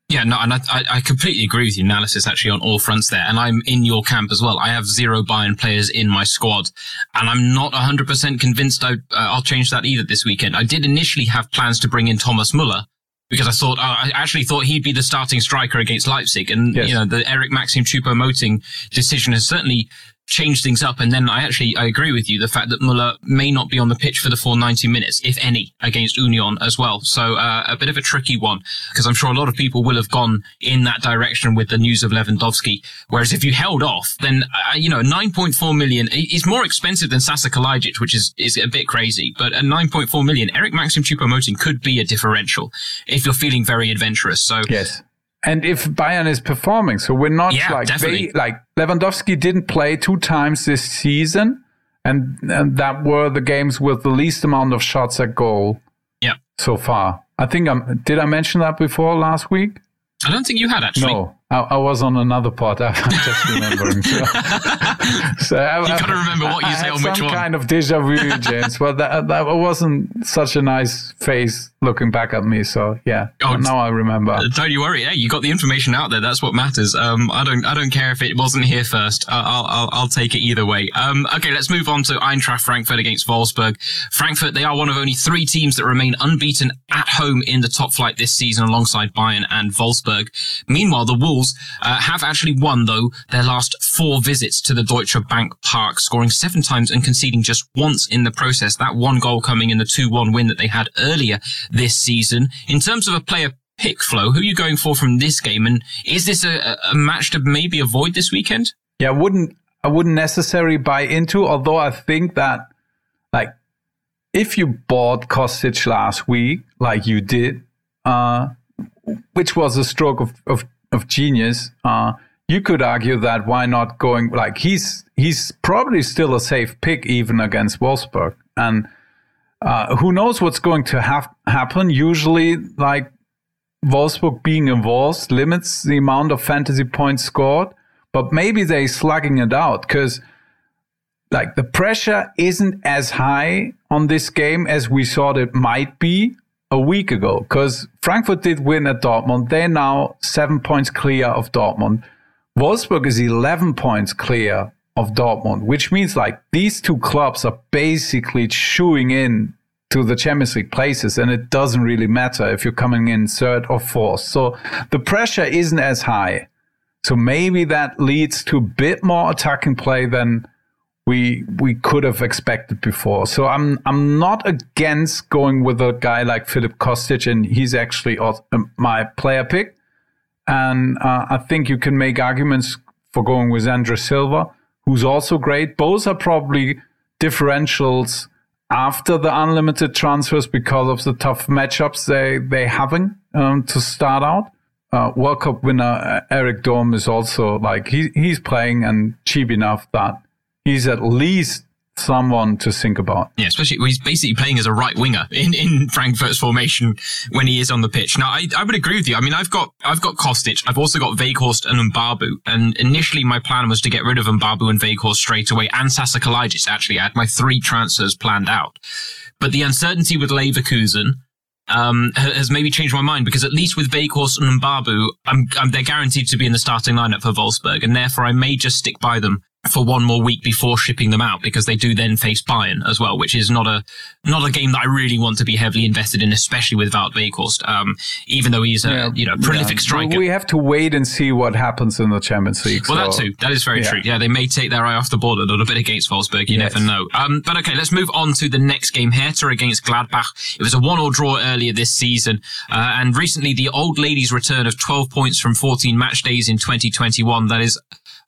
Yeah, no, and I, I completely agree with your analysis actually on all fronts there. And I'm in your camp as well. I have zero Bayern players in my squad, and I'm not 100% convinced I, uh, I'll change that either this weekend. I did initially have plans to bring in Thomas Muller because I thought, uh, I actually thought he'd be the starting striker against Leipzig. And, yes. you know, the Eric Maxim Choupo-Moting decision has certainly change things up. And then I actually, I agree with you. The fact that Muller may not be on the pitch for the full 90 minutes, if any, against Union as well. So, uh, a bit of a tricky one because I'm sure a lot of people will have gone in that direction with the news of Lewandowski. Whereas if you held off, then, uh, you know, 9.4 million is more expensive than Sasa Kalajdzic, which is, is a bit crazy. But at 9.4 million, Eric Maxim Choupo-Moting could be a differential if you're feeling very adventurous. So, yes and if Bayern is performing. So we're not yeah, like they, like Lewandowski didn't play two times this season, and, and that were the games with the least amount of shots at goal. Yeah. So far, I think I'm. Did I mention that before last week? I don't think you had actually. No, I, I was on another part. I'm just remembering. So, so I, you got to remember what you say on which one. Some kind of deja vu, James. Well, that that wasn't such a nice face looking back at me. So yeah, oh, now I remember. Uh, don't you worry. Hey, you got the information out there. That's what matters. Um, I don't I don't care if it wasn't here first. I'll I'll, I'll take it either way. Um, okay, let's move on to Eintracht Frankfurt against Wolfsburg. Frankfurt, they are one of only three teams that remain unbeaten at home in the top flight this season, alongside Bayern and Wolfsburg. Meanwhile, the Wolves uh, have actually won, though, their last four visits to the Deutsche Bank Park, scoring seven times and conceding just once in the process. That one goal coming in the 2-1 win that they had earlier this season. In terms of a player pick Flo, who are you going for from this game? And is this a, a match to maybe avoid this weekend? Yeah, I wouldn't, I wouldn't necessarily buy into, although I think that, like, if you bought Kostic last week, like you did, uh, which was a stroke of, of of genius, uh, you could argue that why not going like he's he's probably still a safe pick even against Wolfsburg, and uh, who knows what's going to happen. Usually, like Wolfsburg being involved limits the amount of fantasy points scored, but maybe they slugging it out because like the pressure isn't as high on this game as we thought it might be a week ago because Frankfurt did win at Dortmund. They're now seven points clear of Dortmund. Wolfsburg is 11 points clear of Dortmund, which means like these two clubs are basically chewing in to the Champions League places, and it doesn't really matter if you're coming in third or fourth. So the pressure isn't as high. So maybe that leads to a bit more attacking play than we we could have expected before. So I'm I'm not against going with a guy like Filip Kostic, and he's actually um, my player pick. And uh, I think you can make arguments for going with Andre Silva, who's also great. Both are probably differentials after the unlimited transfers because of the tough matchups they they having um, to start out. Uh, World Cup winner Erik Durm is also like he he's playing and cheap enough that he's at least someone to think about. Yeah, especially he's basically playing as a right winger in, in Frankfurt's formation when he is on the pitch. Now, I, I would agree with you. I mean, I've got I've got Kostic, I've also got Weghorst and Mbabu, and initially my plan was to get rid of Mbabu and Weghorst straight away, and Sasa Kalajdzic, actually. I had my three transfers planned out. But the uncertainty with Leverkusen um, has maybe changed my mind because at least with Weghorst and Mbabu, I'm, I'm, they're guaranteed to be in the starting lineup for Wolfsburg, and therefore I may just stick by them for one more week before shipping them out because they do then face Bayern as well, which is not a not a game that I really want to be heavily invested in, especially with Wout Weghorst. Um, even though he's a yeah, you know prolific yeah. striker, we have to wait and see what happens in the Champions League. Well, so. that too, that is very yeah. true. Yeah, they may take their eye off the ball a little bit against Wolfsburg. You yes. never know. Um, but okay, let's move on to the next game. Hertha against Gladbach. It was a one-all draw earlier this season, uh, and recently the old ladies' return of 12 points from 14 match days in 2021. That is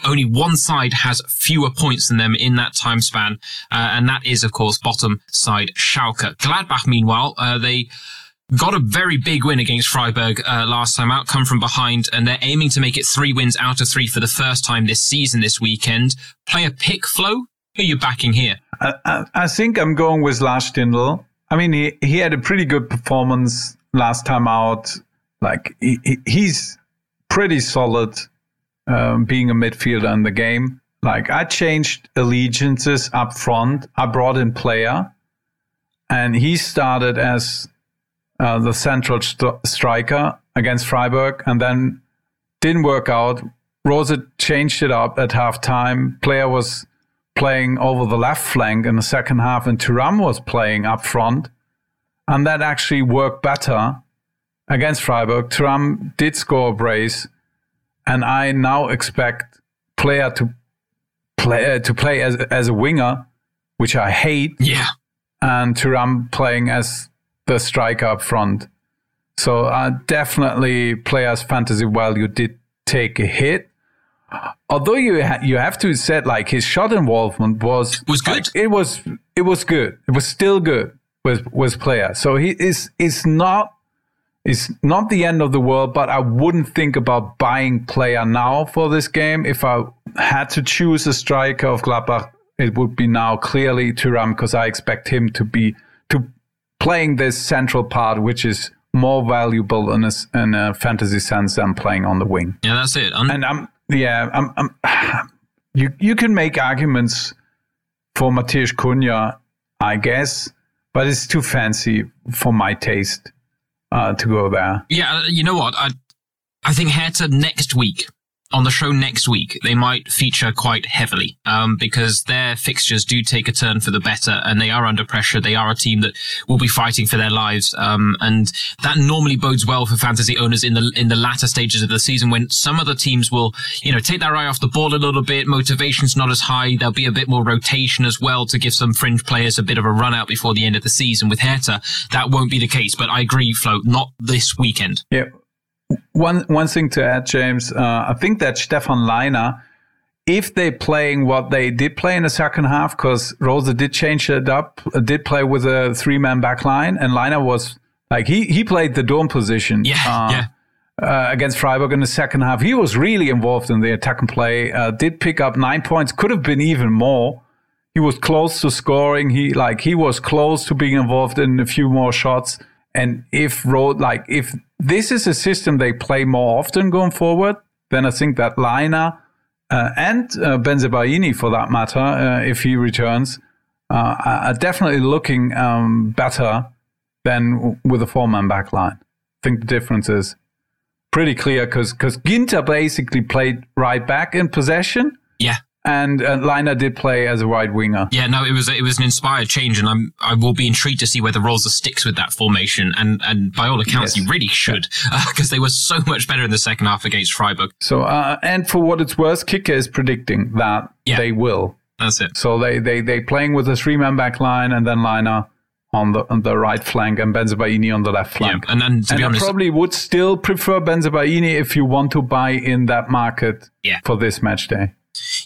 only one side has fewer points than them in that time span, uh, and that is, of course, bottom side Schalke. Gladbach, meanwhile, uh, they got a very big win against Freiburg uh, last time out, come from behind, and they're aiming to make it three wins out of three for the first time this season this weekend. Player pick Flo. Who are you backing here? I, I, think I'm going with Lars Stindl. I mean, he, he had a pretty good performance last time out. Like he, he's pretty solid um, being a midfielder in the game. Like I changed allegiances up front. I brought in Pléa, and he started as uh, the central st- striker against Freiburg, and then didn't work out. Rose changed it up at halftime. Pléa was playing over the left flank in the second half, and Thuram was playing up front, and that actually worked better against Freiburg. Thuram did score a brace and I now expect Pléa to play uh, to play as as a winger, which I hate. Yeah, and Thuram playing as the striker up front. So uh, definitely Pléa's fantasy value did take a hit. Although you ha- you have to say like his shot involvement was was good. It was it was good. It was still good with with Pléa. So he is is not it's not the end of the world, but I wouldn't think about buying Pléa now for this game. If I had to choose a striker of Gladbach, it would be now clearly Thuram because I expect him to be to playing this central part, which is more valuable in a, in a fantasy sense than playing on the wing. Yeah, that's it. I'm- and I'm yeah, I'm, I'm you you can make arguments for Matheus Cunha, I guess, but it's too fancy for my taste uh, to go there. Yeah, you know what? I I think Hertha next week on the show next week, they might feature quite heavily um, because their fixtures do take a turn for the better and they are under pressure. They are a team that will be fighting for their lives. Um, and that normally bodes well for fantasy owners in the in the latter stages of the season when some other teams will, you know, take their eye off the ball a little bit. Motivation's not as high. There'll be a bit more rotation as well to give some fringe players a bit of a run out before the end of the season. With Hertha, that won't be the case. But I agree, Flo, not this weekend. Yeah, one one thing to add, James. Uh, I think that Stefan Lainer, if they're playing what they did play in the second half, because Rose did change it up, did play with a three man back line, and Lainer was like he he played the dome position. Yeah, uh, yeah. Uh, against Freiburg in the second half, he was really involved in the attack and play. Uh, did pick up nine points, could have been even more. He was close to scoring. He like he was close to being involved in a few more shots. And if road like if this is a system they play more often going forward, then I think that Lainer uh, and uh, Bensebaini, for that matter, uh, if he returns, uh, are definitely looking um, better than with a four-man back line. I think the difference is pretty clear because because Ginter basically played right back in possession. Yeah and uh, Lainer did play as a wide winger. Yeah, no, it was it was an inspired change, and I'm I will be intrigued to see whether Rose sticks with that formation. And and by all accounts, yes. he really should because uh, they were so much better in the second half against Freiburg. So, uh, and for what it's worth, Kicker is predicting that yeah. they will. That's it. So they they they playing with a three man back line, and then Lainer on the on the right flank and Bensebaini on the left flank. Yeah, and then to and be I honest, probably would still prefer Bensebaini if you want to buy in that market yeah. for this match day.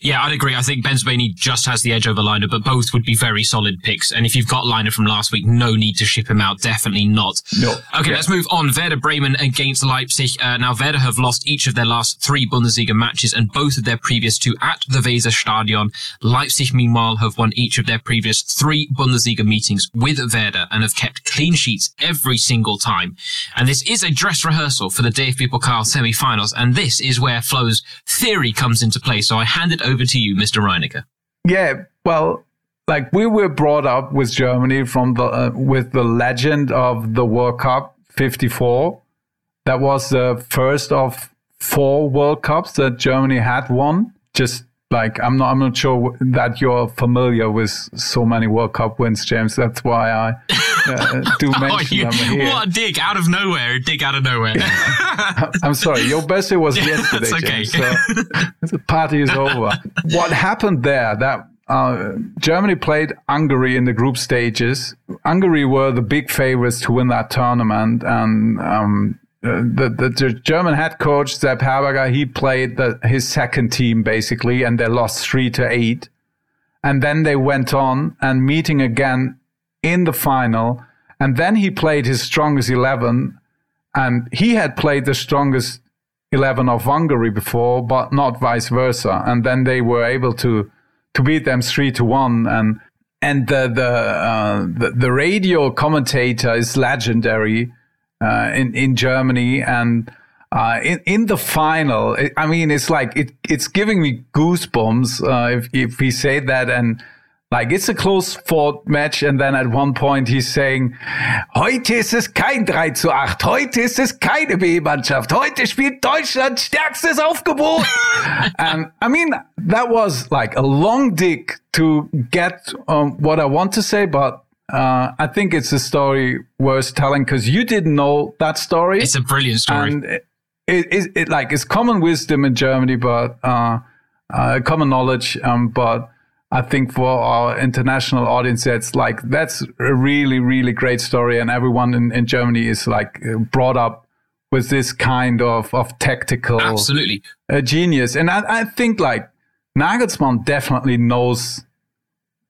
Yeah, I'd agree. I think Bensebaini just has the edge over Lainer, but both would be very solid picks. And if you've got Lainer from last week, no need to ship him out. Definitely not. No. Okay, yeah. let's move on. Werder Bremen against Leipzig. Uh, now, Werder have lost each of their last three Bundesliga matches and both of their previous two at the Weser Stadion. Leipzig, meanwhile, have won each of their previous three Bundesliga meetings with Werder and have kept clean sheets every single time. And this is a dress rehearsal for the DFB Pokal semi-finals. And this is where Flo's theory comes into play. So I hand it over to you, Mr. Reinecker. Yeah, well, like we were brought up with Germany from the uh, with the legend of the World Cup 54. That was the first of four World Cups that Germany had won. Just like I'm not I'm not sure that you're familiar with so many World Cup wins, James. That's why I uh, do mention oh, them here. What a dig out of nowhere! dig out of nowhere. I'm sorry, your birthday was yesterday, okay. James. So the party is over. what happened there? That uh, Germany played Hungary in the group stages. Hungary were the big favorites to win that tournament, and um, the, the, the German head coach Sepp Herberger he played the, his second team basically, and they lost three to eight, and then they went on and meeting again in the final, and then he played his strongest eleven, and he had played the strongest eleven of Hungary before, but not vice versa, and then they were able to to beat them three to one and and the the uh, the, the, radio commentator is legendary uh, in in Germany and uh, in in the final. I mean, it's like it it's giving me goosebumps uh, if if we say that and like it's a close fought match and then at one point he's saying, heute ist es kein 3 zu 8, heute ist es keine B-Mannschaft, heute spielt Deutschland stärkstes Aufgebot. and I mean, that was like a long dig to get um, what I want to say, but uh, I think it's a story worth telling because you didn't know that story. It's a brilliant story. And it, it, it like it's common wisdom in Germany, but uh, uh, common knowledge. Um, but I think for our international audience, that's like that's a really, really great story, and everyone in, in Germany is like brought up with this kind of of tactical absolutely uh, genius. And I, I think like Nagelsmann definitely knows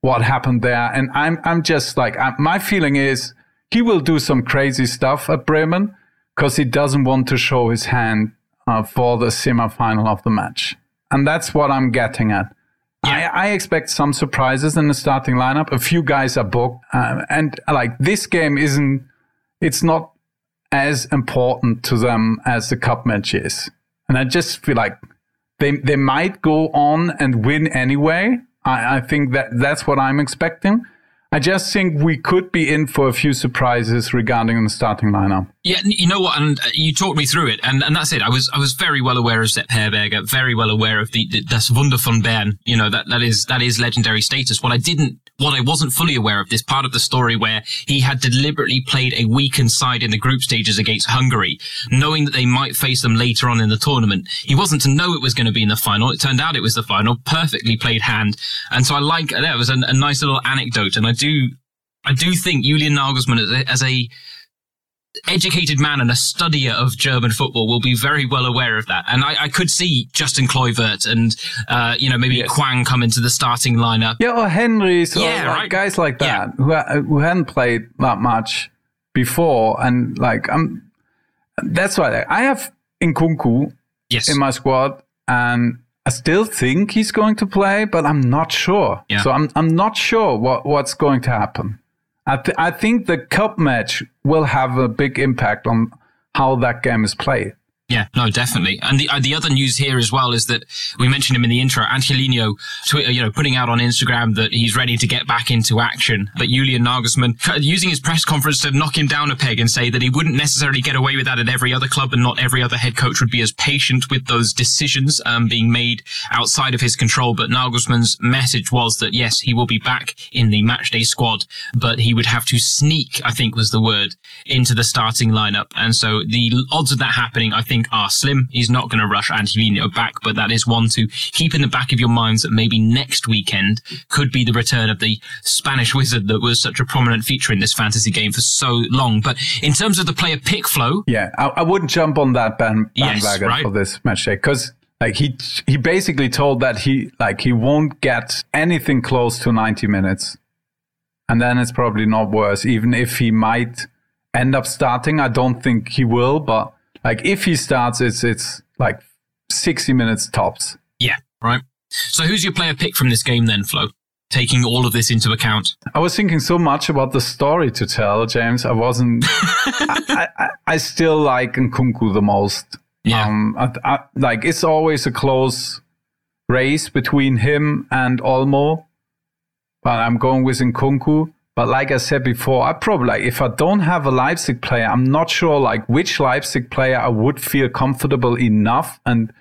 what happened there, and I'm I'm just like I, my feeling is he will do some crazy stuff at Bremen because he doesn't want to show his hand uh, for the semi-final of the match, and that's what I'm getting at. Yeah. I, I, expect some surprises in the starting lineup. A few guys are booked, uh, and like this game isn't. It's not as important to them as the cup match is, and I just feel like they they might go on and win anyway. I, I think that that's what I'm expecting. I just think we could be in for a few surprises regarding the starting lineup. Yeah, you know what, and uh, you talked me through it, and, and that's it. I was I was very well aware of Sepp Herberger, very well aware of the, the das Wunder von Bern. You know that that is that is legendary status. What I didn't, what I wasn't fully aware of, this part of the story where he had deliberately played a weakened side in the group stages against Hungary, knowing that they might face them later on in the tournament. He wasn't to know it was going to be in the final. It turned out it was the final. Perfectly played hand, and so I like that was a, a nice little anecdote, and I do I do think Julian Nagelsmann as a, as a educated man and a studier of German football will be very well aware of that. And I, I could see Justin Kluivert and, uh, you know, maybe yes. Hwang come into the starting lineup. Yeah, or Henrichs, yeah, like right. guys like that yeah. who, who hadn't played that much before. And like, I'm, that's why I have Nkunku yes. in my squad and I still think he's going to play, but I'm not sure. Yeah. So I'm, I'm not sure what, what's going to happen. I, th- I think the cup match will have a big impact on how that game is played. Yeah, no, definitely. And the uh, the other news here as well is that we mentioned him in the intro. Angelino, Twitter, you know, putting out on Instagram that he's ready to get back into action. But Julian Nagelsmann using his press conference to knock him down a peg and say that he wouldn't necessarily get away with that at every other club, and not every other head coach would be as patient with those decisions um, being made outside of his control. But Nagelsmann's message was that yes, he will be back in the matchday squad, but he would have to sneak, I think was the word, into the starting lineup. And so the odds of that happening, I think think are slim. He's not going to rush Angelino back, but that is one to keep in the back of your minds that maybe next weekend could be the return of the Spanish wizard that was such a prominent feature in this fantasy game for so long. But in terms of the player pick Flo, yeah, I, I wouldn't jump on that band, bandwagon yes, right? for this match eh, day because like he he basically told that he like he won't get anything close to 90 minutes and then it's probably not worse even if he might end up starting i don't think he will but like if he starts, it's it's like sixty minutes tops. Yeah, right. So who's your player pick from this game then, Flo? Taking all of this into account, I was thinking so much about the story to tell, James. I wasn't. I, I, I, still like Nkunku the most. Yeah. Um, I, I, like it's always a close race between him and Olmo, but I'm going with Nkunku. But like I said before, I probably like if I don't have a Leipzig player, I'm not sure like which Leipzig player I would feel comfortable enough and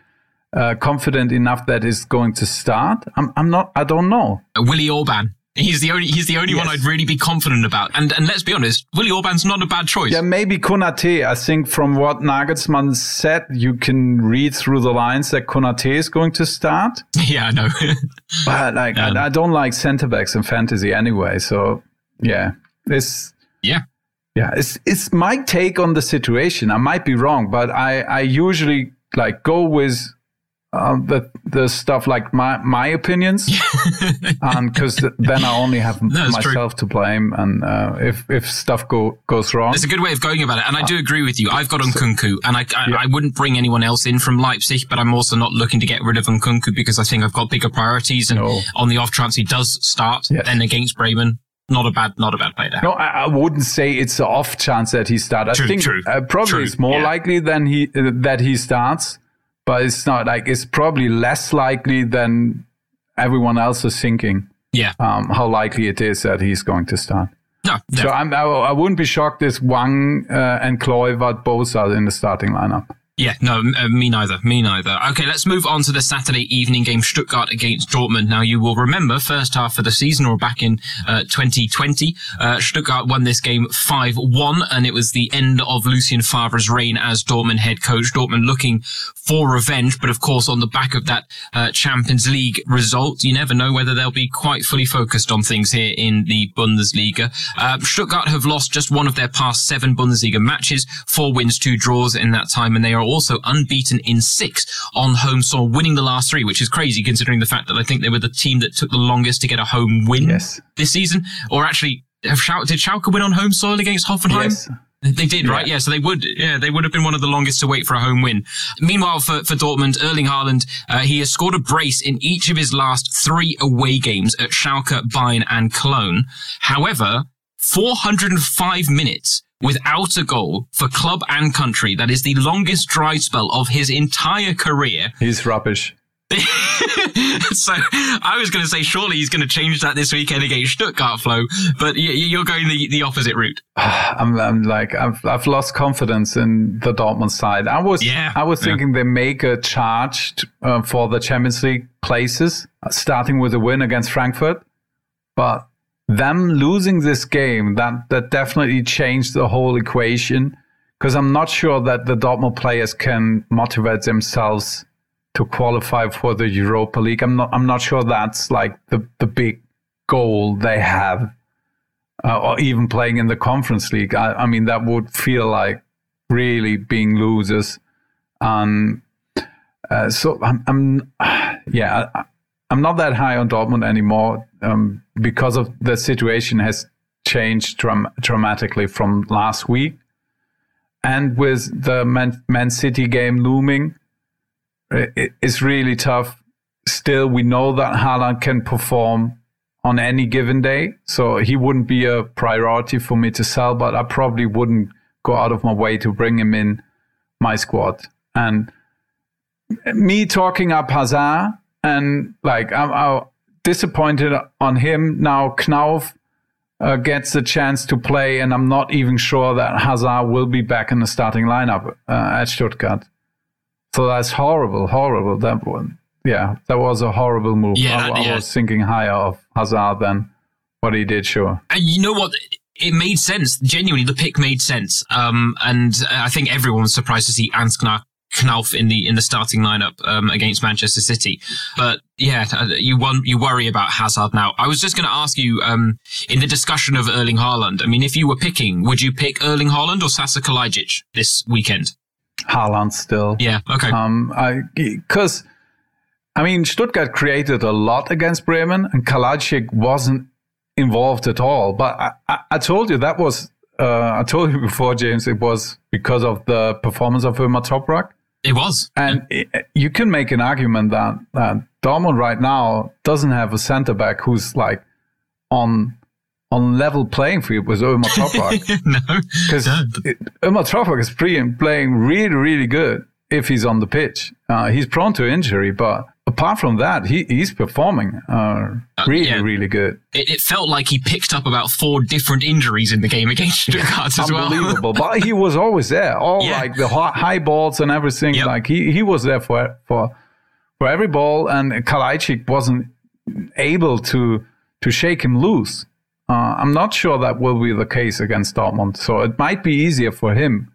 uh, confident enough that is going to start. I'm, I'm not. I don't know. Willi Orbán. He's the only he's the only yes. one I'd really be confident about. And and let's be honest, Willi Orbán's not a bad choice. Yeah, maybe Konate. I think from what Nagelsmann said, you can read through the lines that Konate is going to start. Yeah, I know. but like um, I, I, don't like centre backs in fantasy anyway. So yeah, it's yeah. Yeah, it's it's my take on the situation. I might be wrong, but I I usually like go with um, the the stuff like my my opinions, and because then I only have no, myself true. to blame, and uh, if if stuff go goes wrong, it's a good way of going about it. And I do agree with you. I've got Nkunku, and I I, yeah. I, wouldn't bring anyone else in from Leipzig, but I'm also not looking to get rid of Nkunku because I think I've got bigger priorities. And no. on the off chance he does start, yes. then against Bremen, not a bad not a bad play to have. No, I, I wouldn't say it's an off chance that he starts. I think true. Uh, probably true. it's more yeah. likely than he uh, that he starts but it's not like it's probably less likely than everyone else is thinking. Yeah. Um, how likely it is that he's going to start. No, no. So I'm, I, I wouldn't be shocked if Hwang uh, and Kluivert both are in the starting lineup. Yeah, no, uh, me neither. Me neither. Okay, let's move on to the Saturday evening game, Stuttgart against Dortmund. Now, you will remember first half of the season or back in uh, 2020, uh, Stuttgart won this game 5-1 and it was the end of Lucien Favre's reign as Dortmund head coach. Dortmund looking for revenge, but of course on the back of that uh, Champions League result, you never know whether they'll be quite fully focused on things here in the Bundesliga. Uh, Stuttgart have lost just one of their past seven Bundesliga matches, four wins, two draws in that time, and they are are also unbeaten in six on home soil, winning the last three, which is crazy considering the fact that I think they were the team that took the longest to get a home win yes. this season. Or actually, did Schalke win on home soil against Hoffenheim? Yes. They did, right? Yeah. yeah. So they would, yeah, they would have been one of the longest to wait for a home win. Meanwhile, for, for Dortmund, Erling Haaland, uh, he has scored a brace in each of his last three away games at Schalke, Bayern and Cologne. However, 405 minutes without a goal for club and country. That is the longest dry spell of his entire career. He's rubbish. so I was going to say, surely he's going to change that this weekend against Stuttgart, Flo. But you're going the, the opposite route. I'm, I'm like I've I've lost confidence in the Dortmund side. I was yeah, I was thinking yeah. they make a charge uh, for the Champions League places, starting with a win against Frankfurt, but them losing this game that that definitely changed the whole equation because I'm not sure that the Dortmund players can motivate themselves to qualify for the Europa League. I'm not I'm not sure that's like the the big goal they have, uh, or even playing in the Conference League. I, I mean that would feel like really being losers. Um, uh, so I'm, I'm yeah. I, I'm not that high on Dortmund anymore um, because of the situation has changed dram- dramatically from last week, and with the Man, Man City game looming, it, it's really tough. Still, we know that Haaland can perform on any given day, so he wouldn't be a priority for me to sell. But I probably wouldn't go out of my way to bring him in my squad. And me talking up Hazard and like I'm, I'm disappointed on him now. Knauf uh, gets the chance to play, and I'm not even sure that Hazard will be back in the starting lineup uh, at Stuttgart. So that's horrible, horrible. That one, yeah, that was a horrible move. Yeah, I, I was thinking higher of Hazard than what he did. Sure, and you know what? It made sense. Genuinely, the pick made sense. Um, and I think everyone was surprised to see Ansgar Knauf in the in the starting lineup um, against Manchester City. But yeah, uh, you want you worry about Hazard now. I was just going to ask you um, in the discussion of Erling Haaland. I mean, if you were picking, would you pick Erling Haaland or Sasa Kalajdzic this weekend? Haaland still. Yeah. Okay. Um, because. I mean, Stuttgart created a lot against Bremen, and Kalajdzic wasn't involved at all. But I, I, I told you that was uh, I told you before, James, it was because of the performance of Ömer Toprak. It was. And it, you can make an argument that, that Dortmund right now doesn't have a center back who's like on on level playing field with Ömer Toprak. no. Because no. Ömer Toprak is playing really, really good if he's on the pitch. Uh, he's prone to injury, but apart from that, he, he's performing uh, uh really, uh, yeah. really good. It, it, felt like he picked up about four different injuries in the game against Stuttgart as well. Unbelievable, but he was always there. All yeah. like the high balls and everything. Yep. Like he, he was there for for for every ball, and Kalajdzic wasn't able to to shake him loose. Uh, I'm not sure that will be the case against Dortmund. So it might be easier for him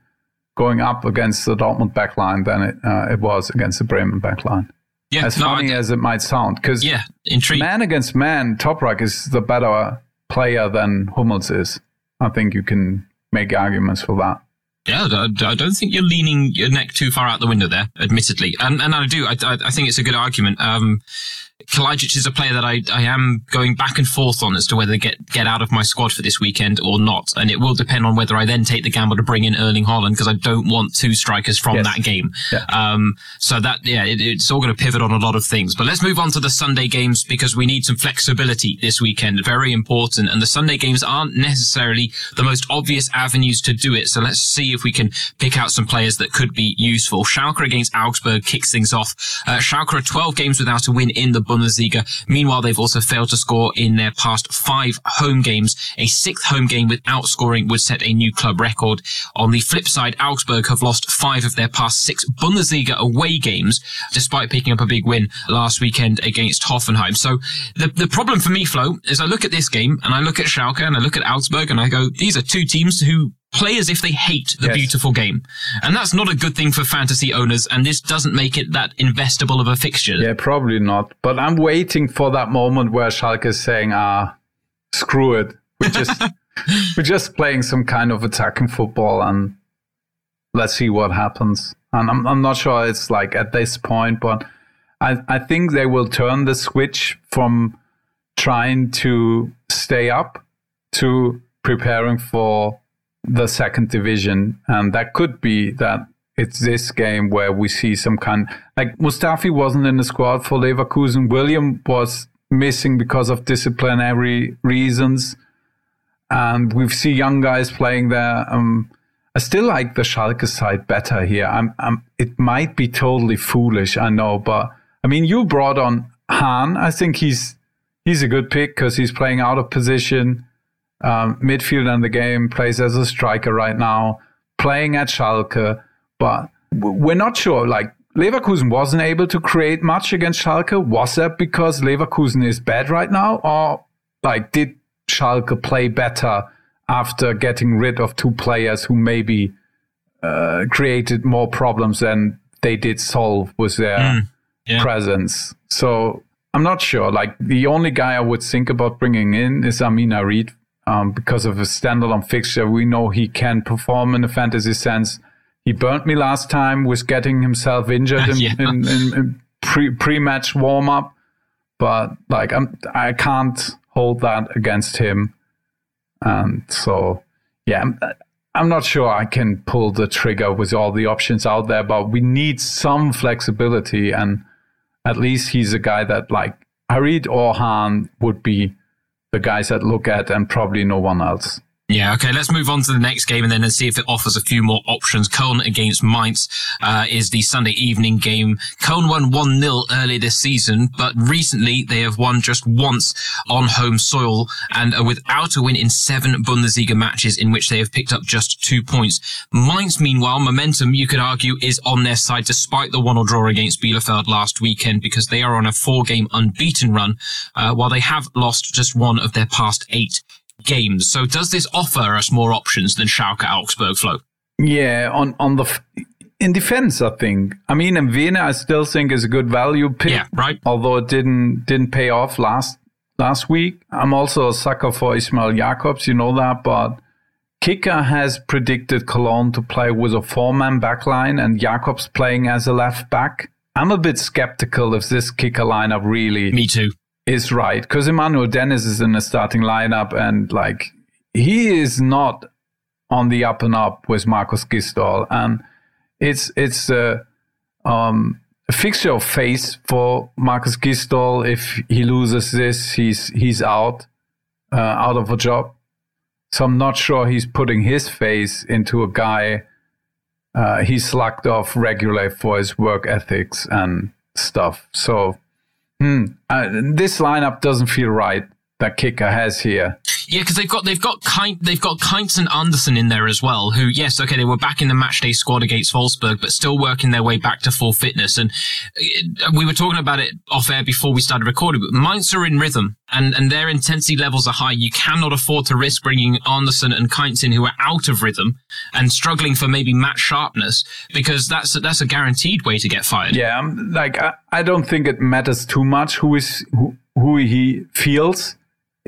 going up against the Dortmund backline than it, uh, it was against the Bremen backline. Yeah, as no, funny as it might sound, because yeah, intrigued. man against man, Toprak is the better player than Hummels is. I think you can make arguments for that. Yeah, I don't think you're leaning your neck too far out the window there, admittedly. And, and I do. I, I think it's a good argument. Um, Kalajdzic is a player that I, I am going back and forth on as to whether to get, get out of my squad for this weekend or not. And it will depend on whether I then take the gamble to bring in Erling Haaland because I don't want two strikers from yes. that game. Yeah. Um, so that, yeah, it, it's all going to pivot on a lot of things. But let's move on to the Sunday games because we need some flexibility this weekend. Very important. And the Sunday games aren't necessarily the most obvious avenues to do it. So let's see if we can pick out some players that could be useful. Schalke against Augsburg kicks things off. Uh, Schalke are 12 games without a win in the Bundesliga. Meanwhile, they've also failed to score in their past five home games. A sixth home game without scoring would set a new club record. On the flip side, Augsburg have lost five of their past six Bundesliga away games, despite picking up a big win last weekend against Hoffenheim. So the, the problem for me, Flo, is I look at this game and I look at Schalke and I look at Augsburg and I go, these are two teams who play as if they hate the yes. beautiful game. And that's not a good thing for fantasy owners, and this doesn't make it that investable of a fixture. Yeah, probably not. But I'm waiting for that moment where Schalke is saying, ah, screw it. We're just, we're just playing some kind of attacking football and let's see what happens. And I'm, I'm not sure it's like at this point, but I, I think they will turn the switch from trying to stay up to preparing for the second division, and that could be that it's this game where we see some kind like Mustafi wasn't in the squad for Leverkusen. William was missing because of disciplinary reasons, and we see young guys playing there. Um, I still like the Schalke side better here. I'm, I'm, it might be totally foolish, I know, but I mean, you brought on Hahn. I think he's he's a good pick because he's playing out of position um, midfielder in the game, plays as a striker right now, playing at Schalke, but we're not sure. Like Leverkusen wasn't able to create much against Schalke. Was that because Leverkusen is bad right now, or like did Schalke play better after getting rid of two players who maybe uh, created more problems than they did solve with their mm, yeah. presence? So I'm not sure. Like the only guy I would think about bringing in is Amine Harit um, because of a standalone fixture. We know he can perform in a fantasy sense. He burnt me last time with getting himself injured in, yeah. in, in, in pre pre match warm up, but like I'm I can't hold that against him, and so yeah. I'm, I'm not sure I can pull the trigger with all the options out there, but we need some flexibility. And at least he's a guy that, like, Harit or Hahn would be the guys that look at and probably no one else. Yeah, okay, let's move on to the next game and then see if it offers a few more options. Köln against Mainz uh, is the Sunday evening game. Köln won 1-0 early this season, but recently they have won just once on home soil and are without a win in seven Bundesliga matches in which they have picked up just two points. Mainz, meanwhile, momentum, you could argue, is on their side despite the one-or draw against Bielefeld last weekend because they are on a four-game unbeaten run, uh, while they have lost just one of their past eight games. So does this offer us more options than Schalke Augsburg Flo? Yeah, on on the in defense, I think. I mean, in Vienna, I still think is a good value pick. Yeah, right. Although it didn't didn't pay off last last week. I'm also a sucker for Ismail Jakobs, you know that, but Kicker has predicted Cologne to play with a four-man backline and Jakobs playing as a left back. I'm a bit skeptical if this kicker lineup really Me too is right because Emmanuel Dennis is in the starting lineup and like he is not on the up and up with Markus Gisdol and it's it's a, um, a fixture of face for Markus Gisdol. If he loses this, he's he's out uh, out of a job. So I'm not sure he's putting his face into a guy uh, he's slugged off regularly for his work ethics and stuff. So Hmm. Uh, this lineup doesn't feel right that Kicker has here. Yeah, because they've got they've got kind they've got Kainz and Anderson in there as well. Who, yes, okay, they were back in the matchday squad against Wolfsburg, but still working their way back to full fitness. And uh, we were talking about it off air before we started recording. But Mainz are in rhythm, and and their intensity levels are high. You cannot afford to risk bringing Anderson and Kainz in, who are out of rhythm and struggling for maybe match sharpness, because that's a, that's a guaranteed way to get fired. Yeah, um, like I, I don't think it matters too much who is who, who he feels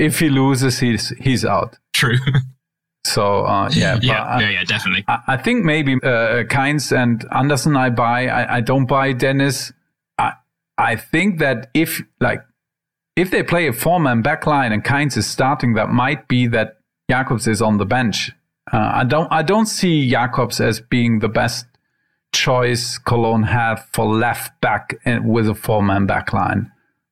if he loses, he's he's out. True. So uh, yeah, yeah, yeah, yeah, definitely. I, I think maybe uh, Kainz and Anderson I buy. I, I don't buy Dennis. I I think that if like if they play a four man backline and Kainz is starting, that might be that Jakobs is on the bench. Uh, I don't I don't see Jakobs as being the best choice Cologne have for left back with a four man backline.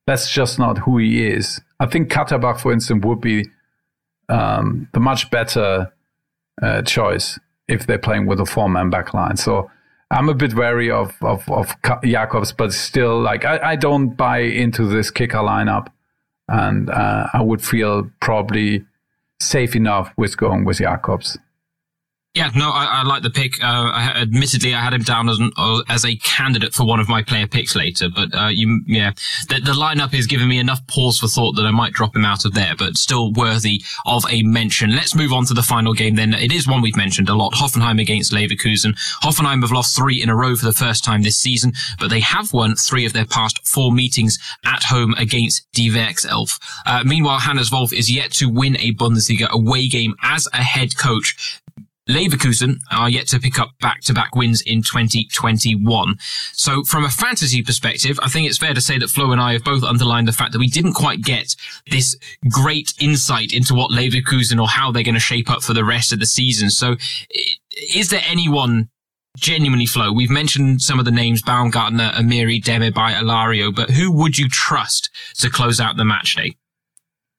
That's just not who he is. I think Katterbach, for instance, would be um, the much better uh, choice if they're playing with a four-man backline. So I'm a bit wary of of, of Jakobs, but still, like I, I don't buy into this kicker lineup, and uh, I would feel probably safe enough with going with Jakobs. Yeah, no, I, I like the pick. Uh, I, admittedly, I had him down as, an, uh, as a candidate for one of my player picks later, but uh, you, yeah, the, the lineup is giving me enough pause for thought that I might drop him out of there, but still worthy of a mention. Let's move on to the final game then. It is one we've mentioned a lot. Hoffenheim against Leverkusen. Hoffenheim have lost three in a row for the first time this season, but they have won three of their past four meetings at home against Die Werkself. Uh, meanwhile, Hannes Wolf is yet to win a Bundesliga away game as a head coach. Leverkusen are yet to pick up back-to-back wins in 2021. So from a fantasy perspective, I think it's fair to say that Flo and I have both underlined the fact that we didn't quite get this great insight into what Leverkusen or how they're going to shape up for the rest of the season. So is there anyone genuinely Flo? We've mentioned some of the names, Baumgartner, Amiri, Demirbay, Alario, but who would you trust to close out the match day?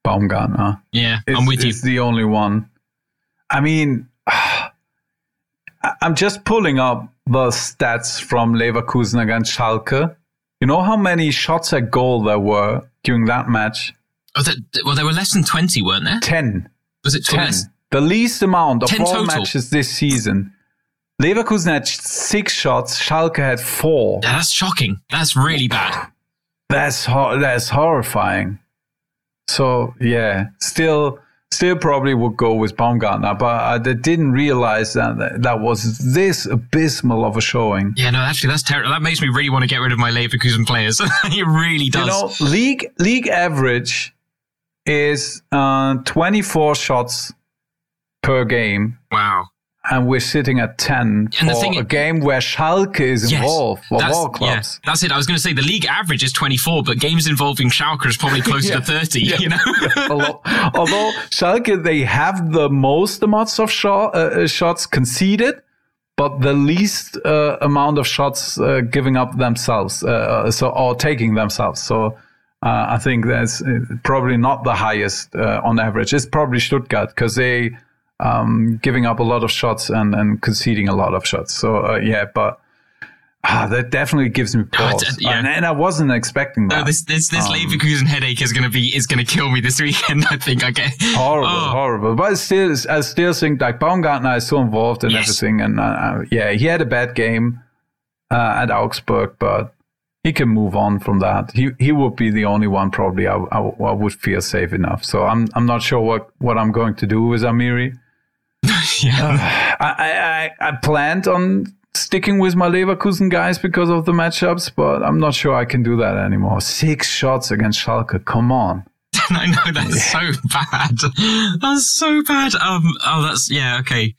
Baumgartner. Yeah, I'm with you. It's the only one. I mean, I'm just pulling up the stats from Leverkusen against Schalke. You know how many shots at goal there were during that match? Oh, that, well, there were less than 20, weren't there? 10. Was it 10? The least amount of all total. matches this season. Leverkusen had six shots, Schalke had four. Yeah, that's shocking. That's really bad. That's ho- that's horrifying. So yeah, still still probably would go with Baumgartner, but I didn't realize that that was this abysmal of a showing. Yeah, no, actually, that's terrible. That makes me really want to get rid of my Leverkusen players. it really does. You know, league league average is uh, 24 shots per game. Wow and we're sitting at 10 and for a game where Schalke is yes, involved for all clubs. Yeah, that's it. I was going to say the league average is 24, but games involving Schalke is probably closer yeah, to 30, yeah, you know? although, although, Schalke, they have the most amounts of shot, uh, uh, shots conceded, but the least uh, amount of shots uh, giving up themselves, uh, uh, so or taking themselves. So I think that's probably not the highest on average. It's probably Stuttgart because they um, giving up a lot of shots and, and conceding a lot of shots. So uh, yeah, but ah, that definitely gives me pause. Uh, yeah. and, and, I wasn't expecting that. No, this this this um, Leverkusen headache is gonna be is gonna kill me this weekend. I think. I get horrible, oh. horrible. But still, I still think like Baumgartner is so involved in yes. everything, and uh, uh, yeah, he had a bad game uh, at Augsburg, but he can move on from that. He he would be the only one probably I, I, I would feel safe enough. So I'm I'm not sure what what I'm going to do with Amiri. yeah. Uh, I, I, I planned on sticking with my Leverkusen guys because of the matchups, but I'm not sure I can do that anymore. Six shots against Schalke. Come on. I know that's so bad. That's so bad. Um. Oh, that's yeah. Okay.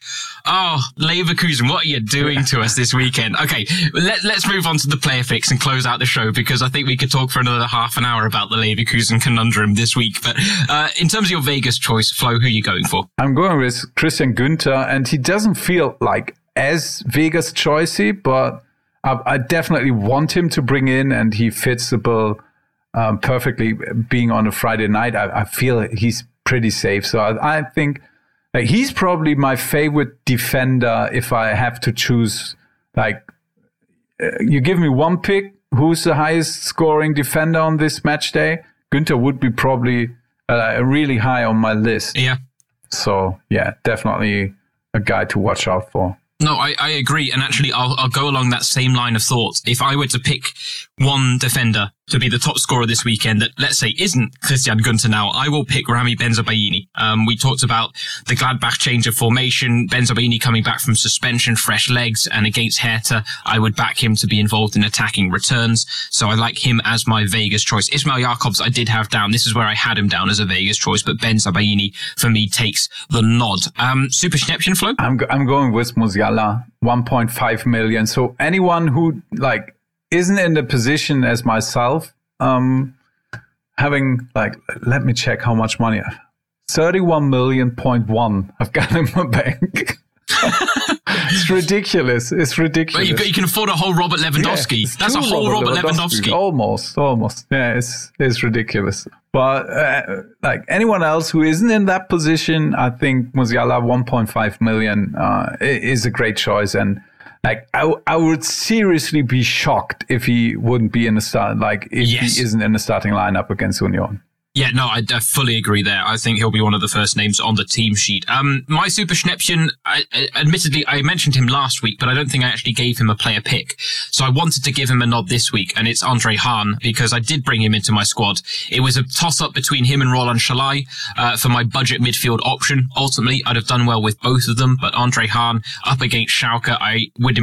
Oh, Leverkusen, what are you doing to us this weekend? Okay, let, let's move on to the player fix and close out the show because I think we could talk for another half an hour about the Leverkusen conundrum this week. But uh, in terms of your Vegas choice, Flo, who are you going for? I'm going with Christian Günter, and he doesn't feel like as Vegas choicey, but I, I definitely want him to bring in, and he fits the bill um, perfectly being on a Friday night. I, I feel he's pretty safe. So I, I think like, he's probably my favorite defender if I have to choose. Like, uh, you give me one pick, who's the highest scoring defender on this match day? Günter would be probably uh, really high on my list. Yeah. So yeah, definitely a guy to watch out for. No, I, I agree. And actually, I'll, I'll go along that same line of thought. If I were to pick one defender to be the top scorer this weekend that, let's say, isn't Christian Günter now, I will pick Rami Bensebaini. Um, we talked about the Gladbach change of formation, Bensebaini coming back from suspension, fresh legs, and against Hertha, I would back him to be involved in attacking returns. So I like him as my Vegas choice. Ismail Jakobs, I did have down. This is where I had him down as a Vegas choice, but Bensebaini, for me, takes the nod. Um, Super Schnäppchen Flo? I'm, go- I'm going with Musiala, 1.5 million. So anyone who, like, isn't in the position as myself, um, having like, let me check how much money. 31 million point one I've got in my bank. it's ridiculous. It's ridiculous. But you, you can afford a whole Robert Lewandowski. Yeah, That's a whole Robert, Robert Lewandowski. Lewandowski. Almost, almost. Yeah, it's it's ridiculous. But uh, like anyone else who isn't in that position, I think Musiala 1.5 million uh, is a great choice. And like I, I would seriously be shocked if he wouldn't be in the start. Like if yes. he isn't in the starting lineup against Union. Yeah, no, I, I, fully agree there. I think he'll be one of the first names on the team sheet. Um, my super Schnäppchen, I, I, admittedly, I mentioned him last week, but I don't think I actually gave him a player pick. So I wanted to give him a nod this week, and it's Andre Hahn, because I did bring him into my squad. It was a toss up between him and Roland Sallai, uh, for my budget midfield option. Ultimately, I'd have done well with both of them, but Andre Hahn up against Schalke, I would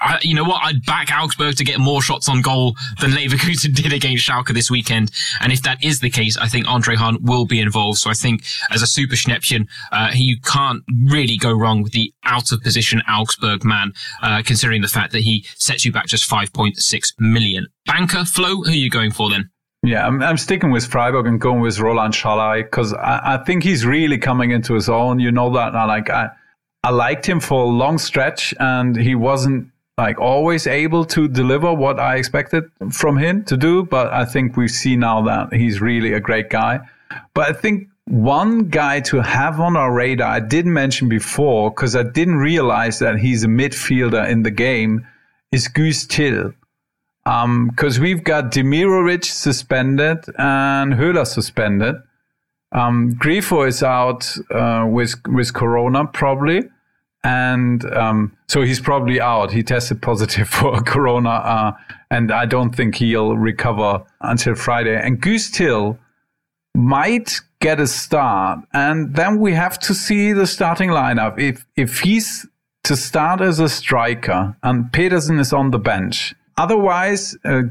I, you know what? I'd back Augsburg to get more shots on goal than Leverkusen did against Schalke this weekend. And if that is the case, I think Andre Hahn will be involved. So I think as a super Schnäppchen, uh, you can't really go wrong with the out of position Augsburg man, uh, considering the fact that he sets you back just 5.6 million. Banker, Flo, who are you going for then? Yeah, I'm, I'm sticking with Freiburg and going with Roland Sallai because I, I think he's really coming into his own. You know that. I like, I, I liked him for a long stretch and he wasn't like always able to deliver what I expected from him to do. But I think we see now that he's really a great guy. But I think one guy to have on our radar, I didn't mention before because I didn't realize that he's a midfielder in the game, is Guus Til. Because um, we've got Demirovic suspended and Höler suspended. Um, Grifo is out uh, with with Corona probably and um, so he's probably out. He tested positive for corona, uh, and I don't think he'll recover until Friday. And Guus Til might get a start, and then we have to see the starting lineup. If if he's to start as a striker and Petersen is on the bench. Otherwise, uh,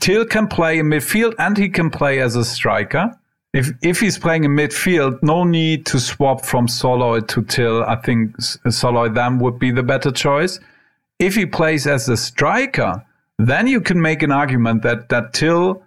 Til can play in midfield and he can play as a striker if if he's playing in midfield, no need to swap from Sallai to Til. I think Sallai then would be the better choice. If he plays as a striker, then you can make an argument that that Til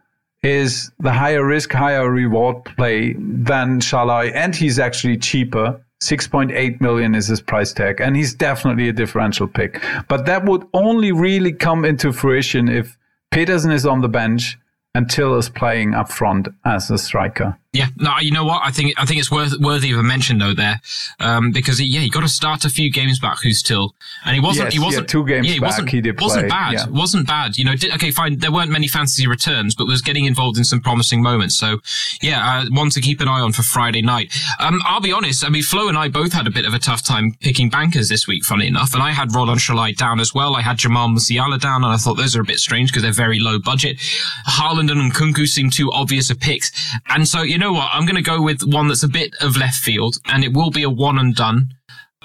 is the higher risk, higher reward play than Sallai, and he's actually cheaper. 6.8 million is his price tag, and he's definitely a differential pick. But that would only really come into fruition if Petersen is on the bench and Til is playing up front as a striker. Yeah, no, you know what? I think I think it's worth worthy of a mention though there, um, because he, yeah, he got to start a few games back. Guus Til, and he wasn't. Yes, he wasn't yeah, two games yeah, he back. Wasn't, he did wasn't play. bad. Yeah. Wasn't bad. You know, did, okay, fine. There weren't many fantasy returns, but was getting involved in some promising moments. So yeah, uh, one to keep an eye on for Friday night. Um, I'll be honest. I mean, Flo and I both had a bit of a tough time picking bankers this week. Funny enough, and I had Roland Sallai down as well. I had Jamal Musiala down, and I thought those are a bit strange because they're very low budget. Haaland and Nkunku seem too obvious a picks, and so you know what? I'm going to go with one that's a bit of left field, and it will be a one and done.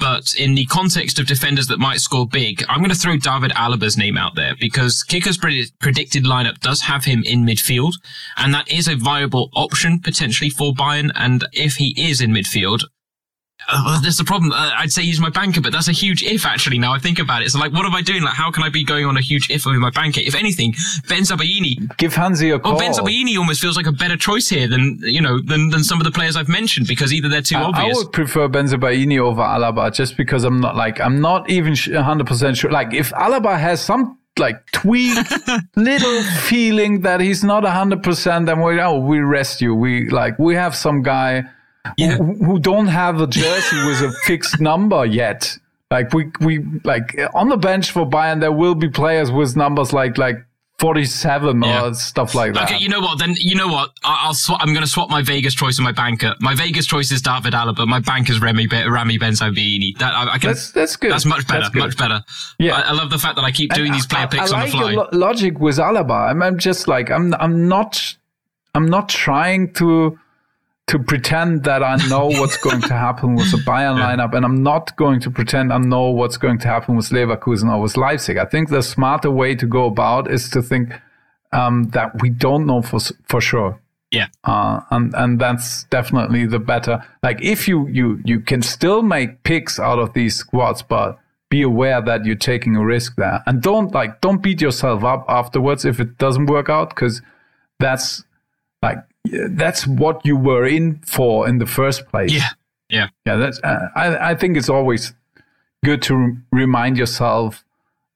But in the context of defenders that might score big, I'm going to throw David Alaba's name out there because Kicker's predicted lineup does have him in midfield, and that is a viable option potentially for Bayern. And if he is in midfield, uh, that's the problem. Uh, I'd say he's my banker, but that's a huge if actually. Now I think about it, so like, what am I doing? Like, how can I be going on a huge if with my banker? If anything, Bensebaini. Give Hansi a call. Oh, Bensebaini almost feels like a better choice here than you know than than some of the players I've mentioned because either they're too I, obvious. I would prefer Bensebaini over Alaba just because I'm not like I'm not even 100 percent sure. Like if Alaba has some like tweak little feeling that he's not 100 percent, then we oh we rest you. We like we have some guy yeah. who, who don't have a jersey with a fixed number yet. Like we we like on the bench for Bayern, there will be players with numbers like like 47 yeah. or stuff like that. Okay, you know what? Then you know what? I'll swap. I'm going to swap my Vegas choice and my banker. My Vegas choice is David Alaba. My banker is Remy Rami Bensebaini. That I, I can, that's that's good. That's much better. That's much better. Yeah, I, I, love the fact that I keep doing and these player I, picks I like on the fly. Lo- logic with Alaba. I'm, I'm just like I'm. I'm not. I'm not trying to to pretend that I know what's going to happen with the Bayern yeah. lineup, and I'm not going to pretend I know what's going to happen with Leverkusen or with Leipzig. I think the smarter way to go about is to think um, that we don't know for for sure. Yeah, uh, and and that's definitely the better. Like if you you you can still make picks out of these squads, but be aware that you're taking a risk there, and don't like don't beat yourself up afterwards if it doesn't work out, because that's like that's what you were in for in the first place. Yeah, yeah, yeah. That's uh, I I think it's always good to remind yourself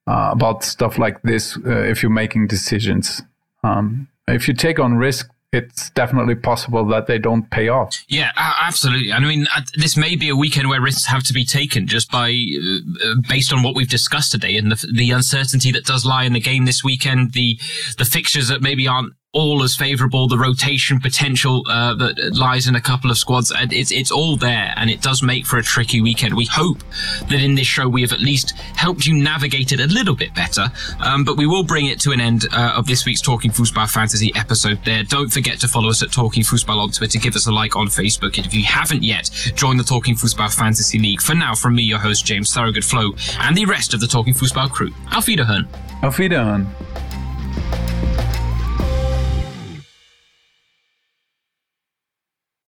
uh, about stuff like this uh, if you're making decisions. Um, if you take on risk, it's definitely possible that they don't pay off. Yeah, absolutely. I mean, this may be a weekend where risks have to be taken just by uh, based on what we've discussed today and the, the uncertainty that does lie in the game this weekend, the the fixtures that maybe aren't all as favourable. The rotation potential uh, that lies in a couple of squads, and it's it's all there, and it does make for a tricky weekend. We hope that in this show we have at least helped you navigate it a little bit better. Um, but we will bring it to an end uh, of this week's Talking Fußball Fantasy episode. There, don't forget to follow us at Talking Fußball on Twitter. Give us a like on Facebook, and if you haven't yet, join the Talking Fußball Fantasy League. For now, from me, your host James Thorogood Flo, and the rest of the Talking Fußball crew. Auf Wiederhören. Auf Wiederhören.